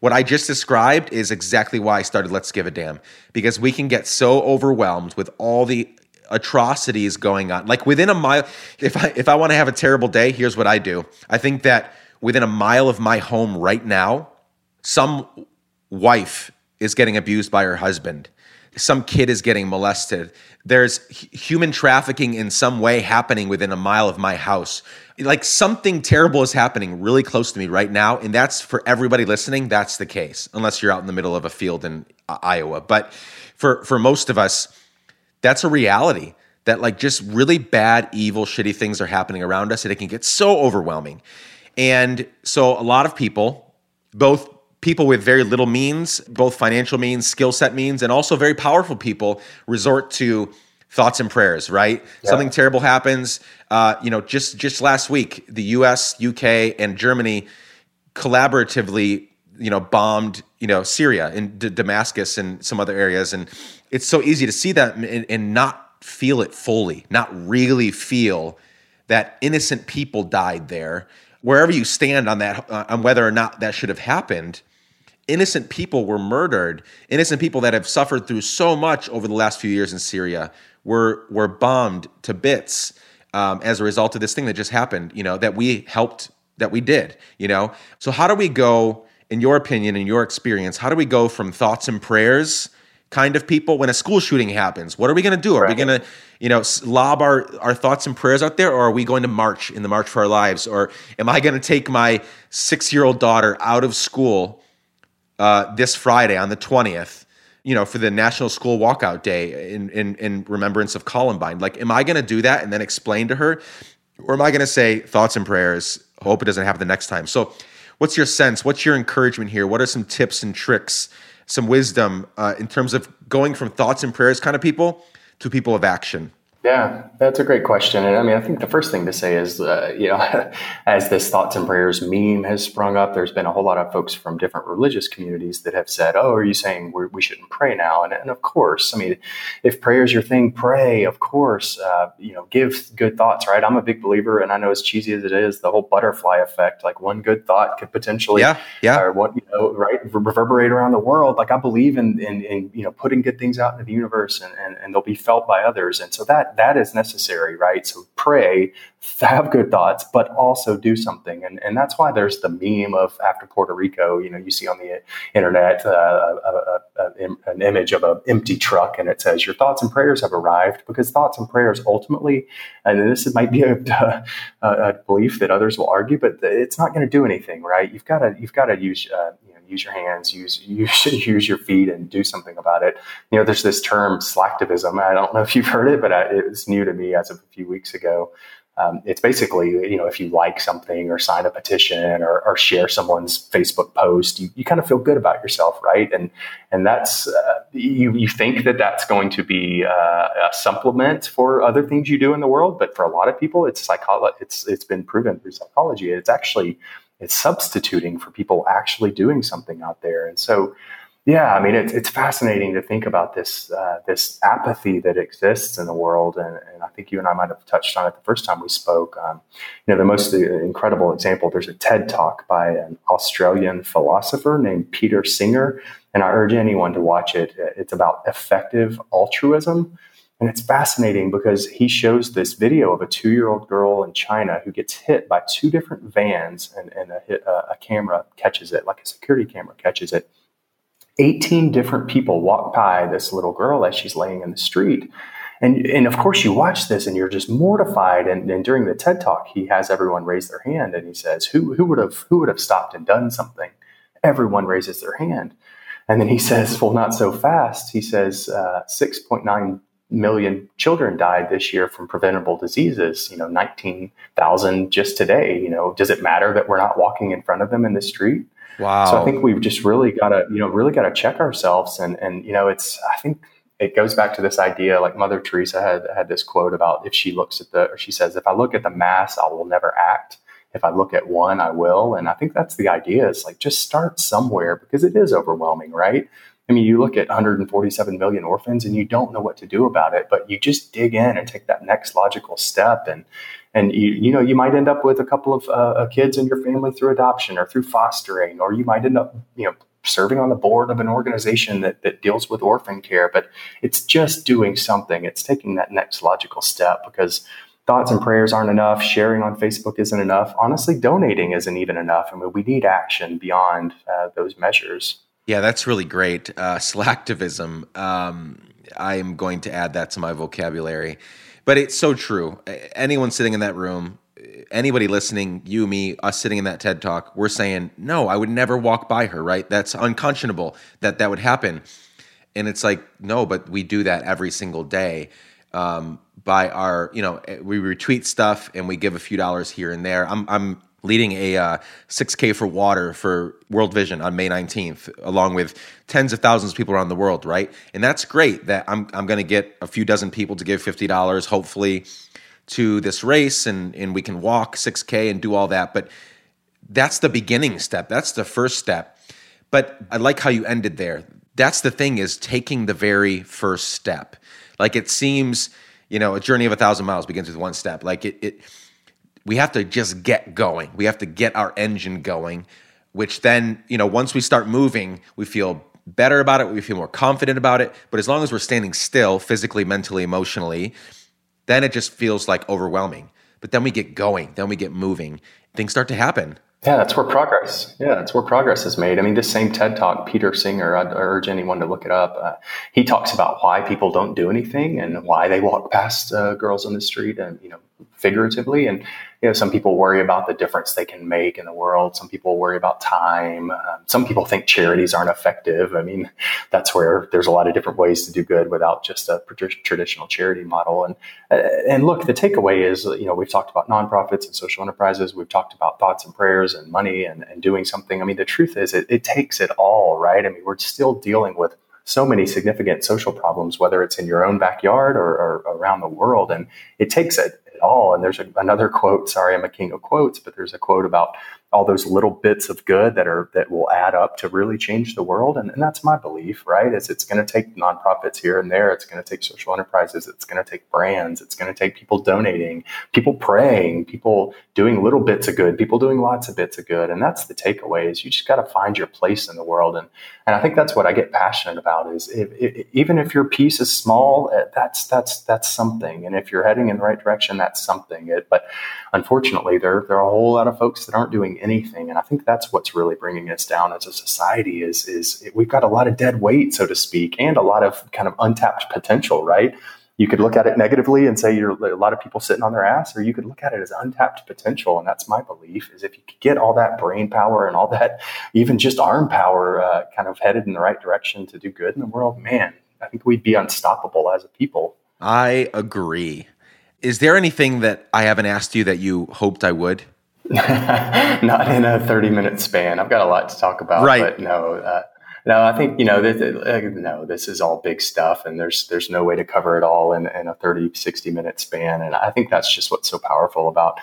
Speaker 2: what I just described is exactly why I started Let's Give a Damn because we can get so overwhelmed with all the atrocities going on. Like within a mile if I if I want to have a terrible day, here's what I do. I think that within a mile of my home right now, some wife is getting abused by her husband. Some kid is getting molested. There's human trafficking in some way happening within a mile of my house. Like something terrible is happening really close to me right now. And that's for everybody listening, that's the case, unless you're out in the middle of a field in uh, Iowa. But for, for most of us, that's a reality that like just really bad, evil, shitty things are happening around us and it can get so overwhelming. And so a lot of people, both people with very little means, both financial means, skill set means, and also very powerful people resort to thoughts and prayers, right? Yeah. Something terrible happens. Uh, you know, just just last week, the U.S., UK, and Germany collaboratively, you know, bombed, you know, Syria and D- Damascus and some other areas, and it's so easy to see that and, and not feel it fully, not really feel that innocent people died there wherever you stand on that, uh, on whether or not that should have happened, innocent people were murdered. Innocent people that have suffered through so much over the last few years in Syria were were bombed to bits um, as a result of this thing that just happened. You know that we helped, that we did. You know, so how do we go? In your opinion, in your experience, how do we go from thoughts and prayers? Kind of people when a school shooting happens. What are we going to do? Are right. we going to you know lob our, our thoughts and prayers out there or are we going to march in the march for our lives? Or am i going to take my six year old daughter out of school uh, this friday on the 20th you know for the national school walkout day in, in, in remembrance of columbine? Like am i going to do that and then explain to her? Or am i going to say thoughts and prayers. Hope it doesn't happen the next time. So what's your sense? What's your encouragement here? What are some tips and tricks some wisdom uh, in terms of going from thoughts and prayers kind of people to people of action?
Speaker 1: Yeah, that's a great question. And I mean, I think the first thing to say is, uh, you know, as this thoughts and prayers meme has sprung up, there's been a whole lot of folks from different religious communities that have said, oh, are you saying we're, we should not pray now? And, and, of course, I mean, if prayer is your thing, pray, of course, uh, you know, give good thoughts, right? I'm a big believer, and I know as cheesy as it is, the whole butterfly effect, like one good thought could potentially,
Speaker 2: yeah, yeah.
Speaker 1: or what, you know, right, reverberate around the world. Like I believe in, in, in you know, putting good things out into the universe and, and, and they'll be felt by others. And so that, that is necessary, right? So pray, have good thoughts, but also do something. And, and that's why there's the meme of after Puerto Rico, you know, you see on the internet uh, a, a, a, an image of an empty truck and it says, Your thoughts and prayers have arrived because thoughts and prayers ultimately, and this might be a, a belief that others will argue, but it's not going to do anything, right? You've got to, you've got to use, uh, use your hands, use you should use your feet, and do something about it. You know, there's this term slacktivism. I don't know if you've heard it, but it's new to me as of a few weeks ago. Um, it's basically, you know, if you like something or sign a petition or, or share someone's Facebook post, you, you kind of feel good about yourself, right? And and that's uh, you you think that that's going to be uh, a supplement for other things you do in the world, but for a lot of people, it's psychology. It's it's been proven through psychology. It's actually it's substituting for people actually doing something out there. And so, yeah, I mean, it's, it's fascinating to think about this uh, this apathy that exists in the world, and, and, I think you and I might have touched on it the first time we spoke. Um, you know, the most incredible example. There's a TED talk by an Australian philosopher named Peter Singer, and I urge anyone to watch it. It's about effective altruism. And it's fascinating because he shows this video of a two year old girl in China who gets hit by two different vans, and, and a, hit, uh, a camera catches it, like a security camera catches it. 18 different people walk by this little girl as she's laying in the street. And, and of course, you watch this and you're just mortified. And, and during the TED talk, he has everyone raise their hand and he says, who, who, would have, who would have stopped and done something? Everyone raises their hand. And then he says, well, not so fast. He says, uh, 6.9 million children died this year from preventable diseases. You know, 19,000 just today. You know, does it matter that we're not walking in front of them in the street?
Speaker 2: Wow.
Speaker 1: So I think we've just really got to, you know, really got to check ourselves. And, and, you know, it's, I think it goes back to this idea, like Mother Teresa had, had this quote about if she looks at the, or she says, if I look at the mass, I will never act. If I look at one, I will. And I think that's the idea is like, just start somewhere because it is overwhelming, right? I mean, you look at 147 million orphans and you don't know what to do about it, but you just dig in and take that next logical step. And, and you, you know, you might end up with a couple of uh, kids in your family through adoption or through fostering, or you might end up, you know, serving on the board of an organization that, that deals with orphan care. But it's just doing something. It's taking that next logical step because thoughts and prayers aren't enough. Sharing on Facebook isn't enough. Honestly, donating isn't even enough. I mean, we need action beyond uh, those measures.
Speaker 2: Yeah, that's really great. Uh, slacktivism. Um, I am going to add that to my vocabulary. But it's so true. Anyone sitting in that room, anybody listening, you, me, us sitting in that TED talk, we're saying, no, I would never walk by her, right? That's unconscionable that that would happen. And it's like, no, but we do that every single day. Um, by our, you know, we retweet stuff and we give a few dollars here and there. I'm, I'm leading a uh, 6K for water for World Vision on May 19th, along with tens of thousands of people around the world, right? And that's great that I'm, I'm going to get a few dozen people to give $50, hopefully, to this race, and, and we can walk 6K and do all that. But that's the beginning step, that's the first step. But I like how you ended there. That's the thing is taking the very first step. Like it seems, you know, a journey of a thousand miles begins with one step. Like it, it we have to just get going. We have to get our engine going, which then, you know, once we start moving, we feel better about it, we feel more confident about it. But as long as we're standing still physically, mentally, emotionally, then it just feels like overwhelming. But then we get going, then we get moving, things start to happen.
Speaker 1: Yeah, that's where progress. Yeah, that's where progress is made. I mean, this same TED talk, Peter Singer, I'd urge anyone to look it up. Uh, he talks about why people don't do anything and why they walk past uh, girls on the street, and you know, figuratively. And you know, some people worry about the difference they can make in the world. Some people worry about time. Um, some people think charities aren't effective. I mean, that's where there's a lot of different ways to do good without just a traditional charity model. And uh, and look, the takeaway is, you know, we've talked about nonprofits and social enterprises. We've talked about thoughts and prayers and money and, and doing something. I mean, the truth is, it, it takes it all, right? I mean, we're still dealing with so many significant social problems, whether it's in your own backyard or, or around the world. And it takes it, it all. And there's a, another quote. Sorry, I'm a king of quotes, but there's a quote about all those little bits of good that are that will add up to really change the world. And, and that's my belief right? Is it's going to take nonprofits here and there. It's going to take social enterprises. It's going to take brands. It's going to take people donating people praying people doing little bits of good people doing lots of bits of good. And that's the takeaway is you just got to find your place in the world. And and i think that's what i get passionate about is if, if, even if your piece is small eh, that's that's that's something. And if you're heading in the right direction that's something it, but unfortunately there there are a whole lot of folks that aren't doing anything. And I think that's what's really bringing us down as a society is, is we've got a lot of dead weight, so to speak, and a lot of kind of untapped potential, right? You could look at it negatively and say you're a lot of people sitting on their ass, or you could look at it as untapped potential. And that's my belief is if you could get all that brain power and all that, even just arm power, uh, kind of headed in the right direction to do good in the world, man, I think we'd be unstoppable as a people.
Speaker 2: I agree. Is there anything that I haven't asked you that you hoped I would?
Speaker 1: not in a 30 minute span. I've got a lot to talk about,
Speaker 2: right.
Speaker 1: but no, uh, no, I think, you know, this, uh, no, this is all big stuff and there's, there's no way to cover it all in, in a 30, 60 minute span. And I think that's just what's so powerful about,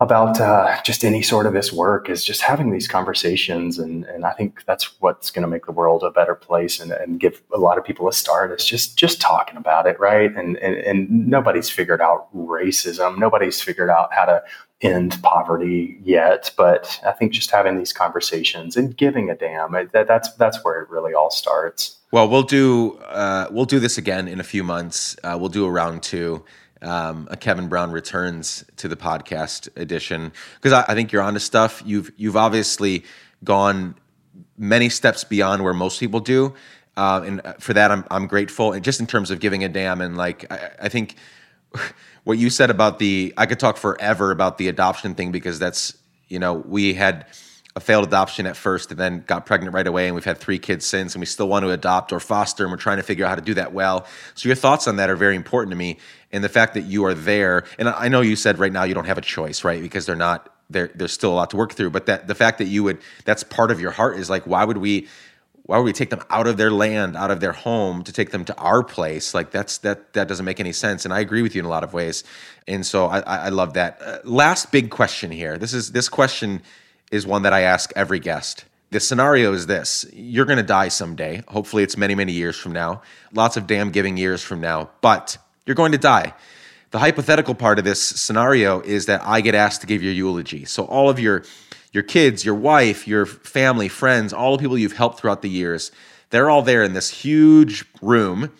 Speaker 1: about uh, just any sort of this work is just having these conversations. And, and I think that's what's going to make the world a better place and, and give a lot of people a start is just, just talking about it. Right. And, and, and nobody's figured out racism. Nobody's figured out how to end poverty yet, but I think just having these conversations and giving a damn that, that's that's where it really all starts.
Speaker 2: Well, we'll do uh, we'll do this again in a few months. Uh, we'll do a round two. Um, a Kevin Brown returns to the podcast edition because I, I think you're onto stuff. You've you've obviously gone many steps beyond where most people do, uh, and for that I'm I'm grateful. And just in terms of giving a damn and like I, I think what you said about the I could talk forever about the adoption thing because that's you know we had a failed adoption at first and then got pregnant right away and we've had three kids since and we still want to adopt or foster and we're trying to figure out how to do that well so your thoughts on that are very important to me and the fact that you are there and i know you said right now you don't have a choice right because they're not there there's still a lot to work through but that the fact that you would that's part of your heart is like why would we why would we take them out of their land, out of their home to take them to our place? Like that's that that doesn't make any sense. And I agree with you in a lot of ways. And so I, I love that. Uh, last big question here. This is this question is one that I ask every guest. The scenario is this: you're going to die someday. Hopefully, it's many many years from now. Lots of damn giving years from now. But you're going to die. The hypothetical part of this scenario is that I get asked to give your eulogy. So all of your your kids, your wife, your family, friends, all the people you've helped throughout the years, they're all there in this huge room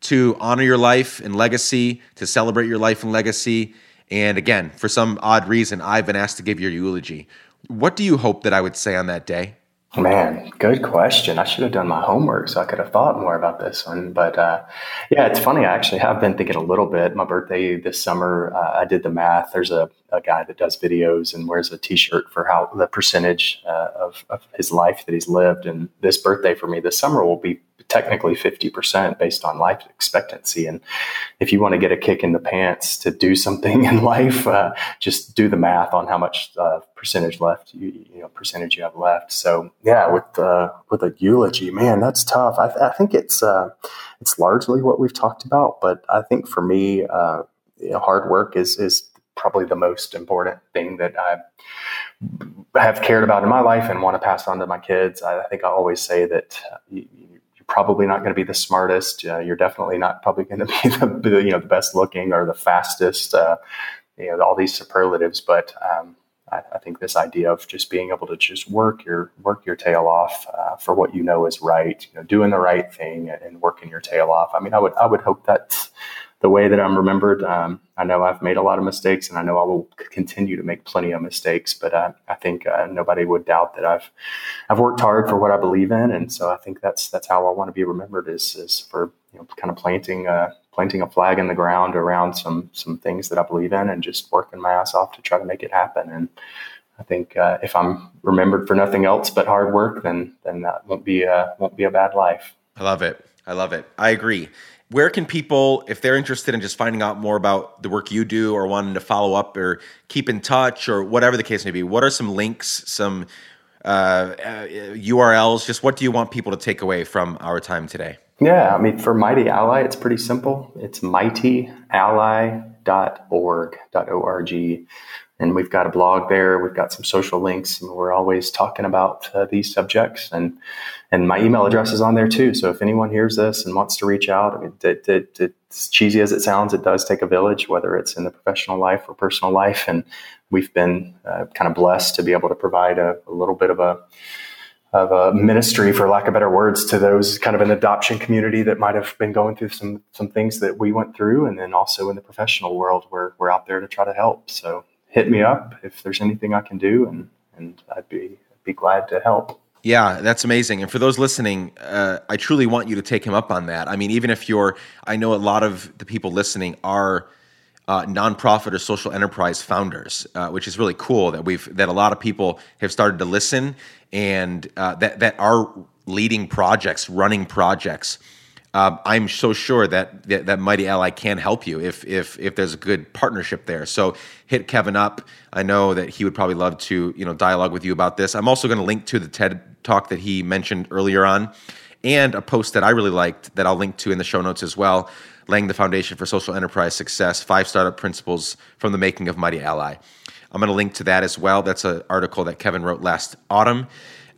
Speaker 2: to honor your life and legacy, to celebrate your life and legacy. And again, for some odd reason, I've been asked to give your eulogy. What do you hope that I would say on that day?
Speaker 1: Man, good question. I should have done my homework so I could have thought more about this one. But uh, yeah, it's funny. I actually have been thinking a little bit. My birthday this summer, uh, I did the math. There's a, a, guy that does videos and wears a T-shirt for how the percentage uh, of, of his life that he's lived. And this birthday for me this summer will be technically 50% based on life expectancy. And if you want to get a kick in the pants to do something in life, uh, just do the math on how much uh, percentage left, you, you, know, percentage you have left. So yeah, with, uh, with a eulogy, man, that's tough. I, I think it's, uh, it's largely what we've talked about, but I think for me, uh, you know, hard work is, is probably the most important thing that I have cared about in my life and want to pass on to my kids. I, think I always say that you, probably not going to be the smartest. Uh, you're definitely not probably going to be the, you know the best looking or the fastest. Uh, you know all these superlatives, but um, I, I, think this idea of just being able to just work your work your tail off uh, for what you know is right, you know, doing the right thing and working your tail off. I mean, I would I would hope that the way that I'm remembered. Um, I know I've made a lot of mistakes, and I know I will continue to make plenty of mistakes. But uh, I think uh, nobody would doubt that I've I've worked hard for what I believe in, and so I think that's that's how I want to be remembered is is for you know kind of planting uh, planting a flag in the ground around some some things that I believe in, and just working my ass off to try to make it happen. And I think uh, if I'm remembered for nothing else but hard work, then then that won't be a won't be a bad life.
Speaker 2: I love it. I love it. I agree where can people, if they're interested in just finding out more about the work you do or wanting to follow up or keep in touch or whatever the case may be, what are some links, some uh, URLs. Just what do you want people to take away from our time today?
Speaker 1: Yeah, I mean, for Mighty Ally, it's pretty simple. It's mightyally.org, O-R-G. And we've got a blog there. We've got some social links, and we're always talking about uh, these subjects. And and my email address is on there too. So if anyone hears this and wants to reach out, I mean, it, it, it's cheesy as it sounds, it does take a village, whether it's in the professional life or personal life. And we've been uh, kind of blessed to be able to provide a, a little bit of a of a ministry, for lack of better words, to those kind of an adoption community that might have been going through some some things that we went through, and then also in the professional world, where we're out there to try to help. So hit me up if there's anything I can do, and and I'd be be glad to help.
Speaker 2: Yeah, that's amazing. And for those listening, uh, I truly want you to take him up on that. I mean, even if you're, I know a lot of the people listening are uh, nonprofit or social enterprise founders, uh, which is really cool that we've that a lot of people have started to listen and uh, that that are leading projects, running projects. Um, I'm so sure that, that, that Mighty Ally can help you if if if there's a good partnership there. So hit Kevin up. I know that he would probably love to you know dialogue with you about this. I'm also going to link to the TED talk that he mentioned earlier on, and a post that I really liked that I'll link to in the show notes as well laying the foundation for social enterprise success, five startup principles from the making of Mighty Ally. I'm going to link to that as well. That's an article that Kevin wrote last autumn.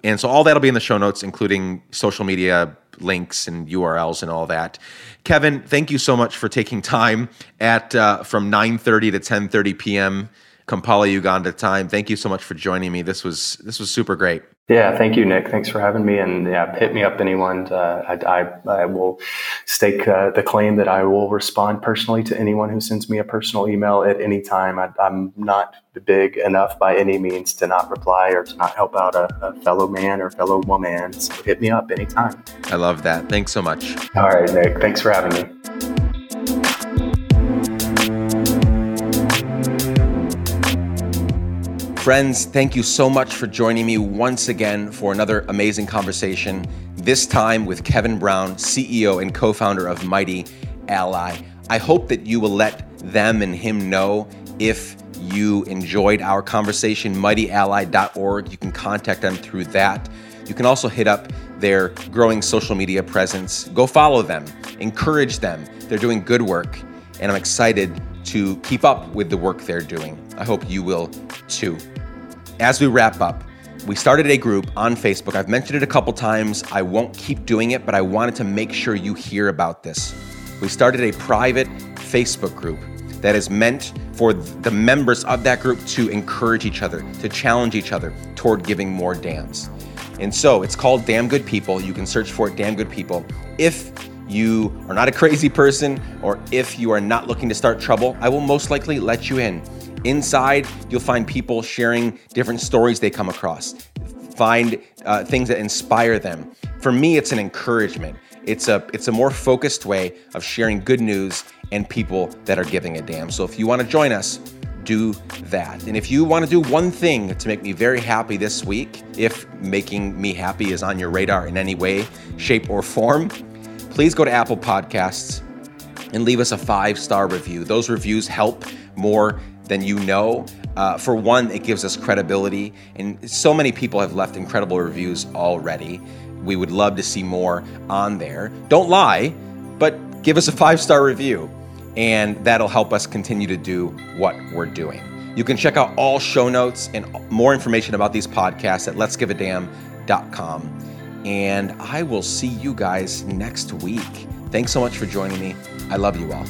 Speaker 2: And so all that'll be in the show notes, including social media links and URLs and all that. Kevin, thank you so much for taking time at uh, from 9:30 to 10:30 p.m. Kampala, Uganda time. Thank you so much for joining me. This was this was super great.
Speaker 1: Yeah, thank you, Nick. Thanks for having me. And yeah, hit me up, anyone. Uh, I, I, I, will stake uh, the claim that I will respond personally to anyone who sends me a personal email at any time. I, am not big enough by any means to not reply or to not help out a, a fellow man or fellow woman. So hit me up anytime.
Speaker 2: I love that. Thanks so much.
Speaker 1: All right, Nick. Thanks for having me.
Speaker 2: Friends, thank you so much for joining me once again for another amazing conversation, this time with Kevin Brown, CEO and co founder of Mighty Ally. I hope that you will let them and him know if you enjoyed our conversation. MightyAlly.org. You can contact them through that. You can also hit up their growing social media presence. Go follow them, encourage them. They're doing good work, and I'm excited to keep up with the work they're doing. I hope you will too. As we wrap up, we started a group on Facebook. I've mentioned it a couple times. I won't keep doing it, but I wanted to make sure you hear about this. We started a private Facebook group that is meant for the members of that group to encourage each other, to challenge each other toward giving more damns. And so it's called Damn Good People. You can search for it, Damn Good People. If you are not a crazy person or if you are not looking to start trouble, I will most likely let you in. Inside, you'll find people sharing different stories they come across, find uh, things that inspire them. For me, it's an encouragement. It's a it's a more focused way of sharing good news and people that are giving a damn. So if you want to join us, do that. And if you want to do one thing to make me very happy this week, if making me happy is on your radar in any way, shape, or form, please go to Apple Podcasts and leave us a five star review. Those reviews help more than you know. Uh, for one, it gives us credibility, and so many people have left incredible reviews already. We would love to see more on there. Don't lie, but give us a five star review, and that'll help us continue to do what we're doing. You can check out all show notes and more information about these podcasts at letsgiveadamn.com. And I will see you guys next week. Thanks so much for joining me. I love you all.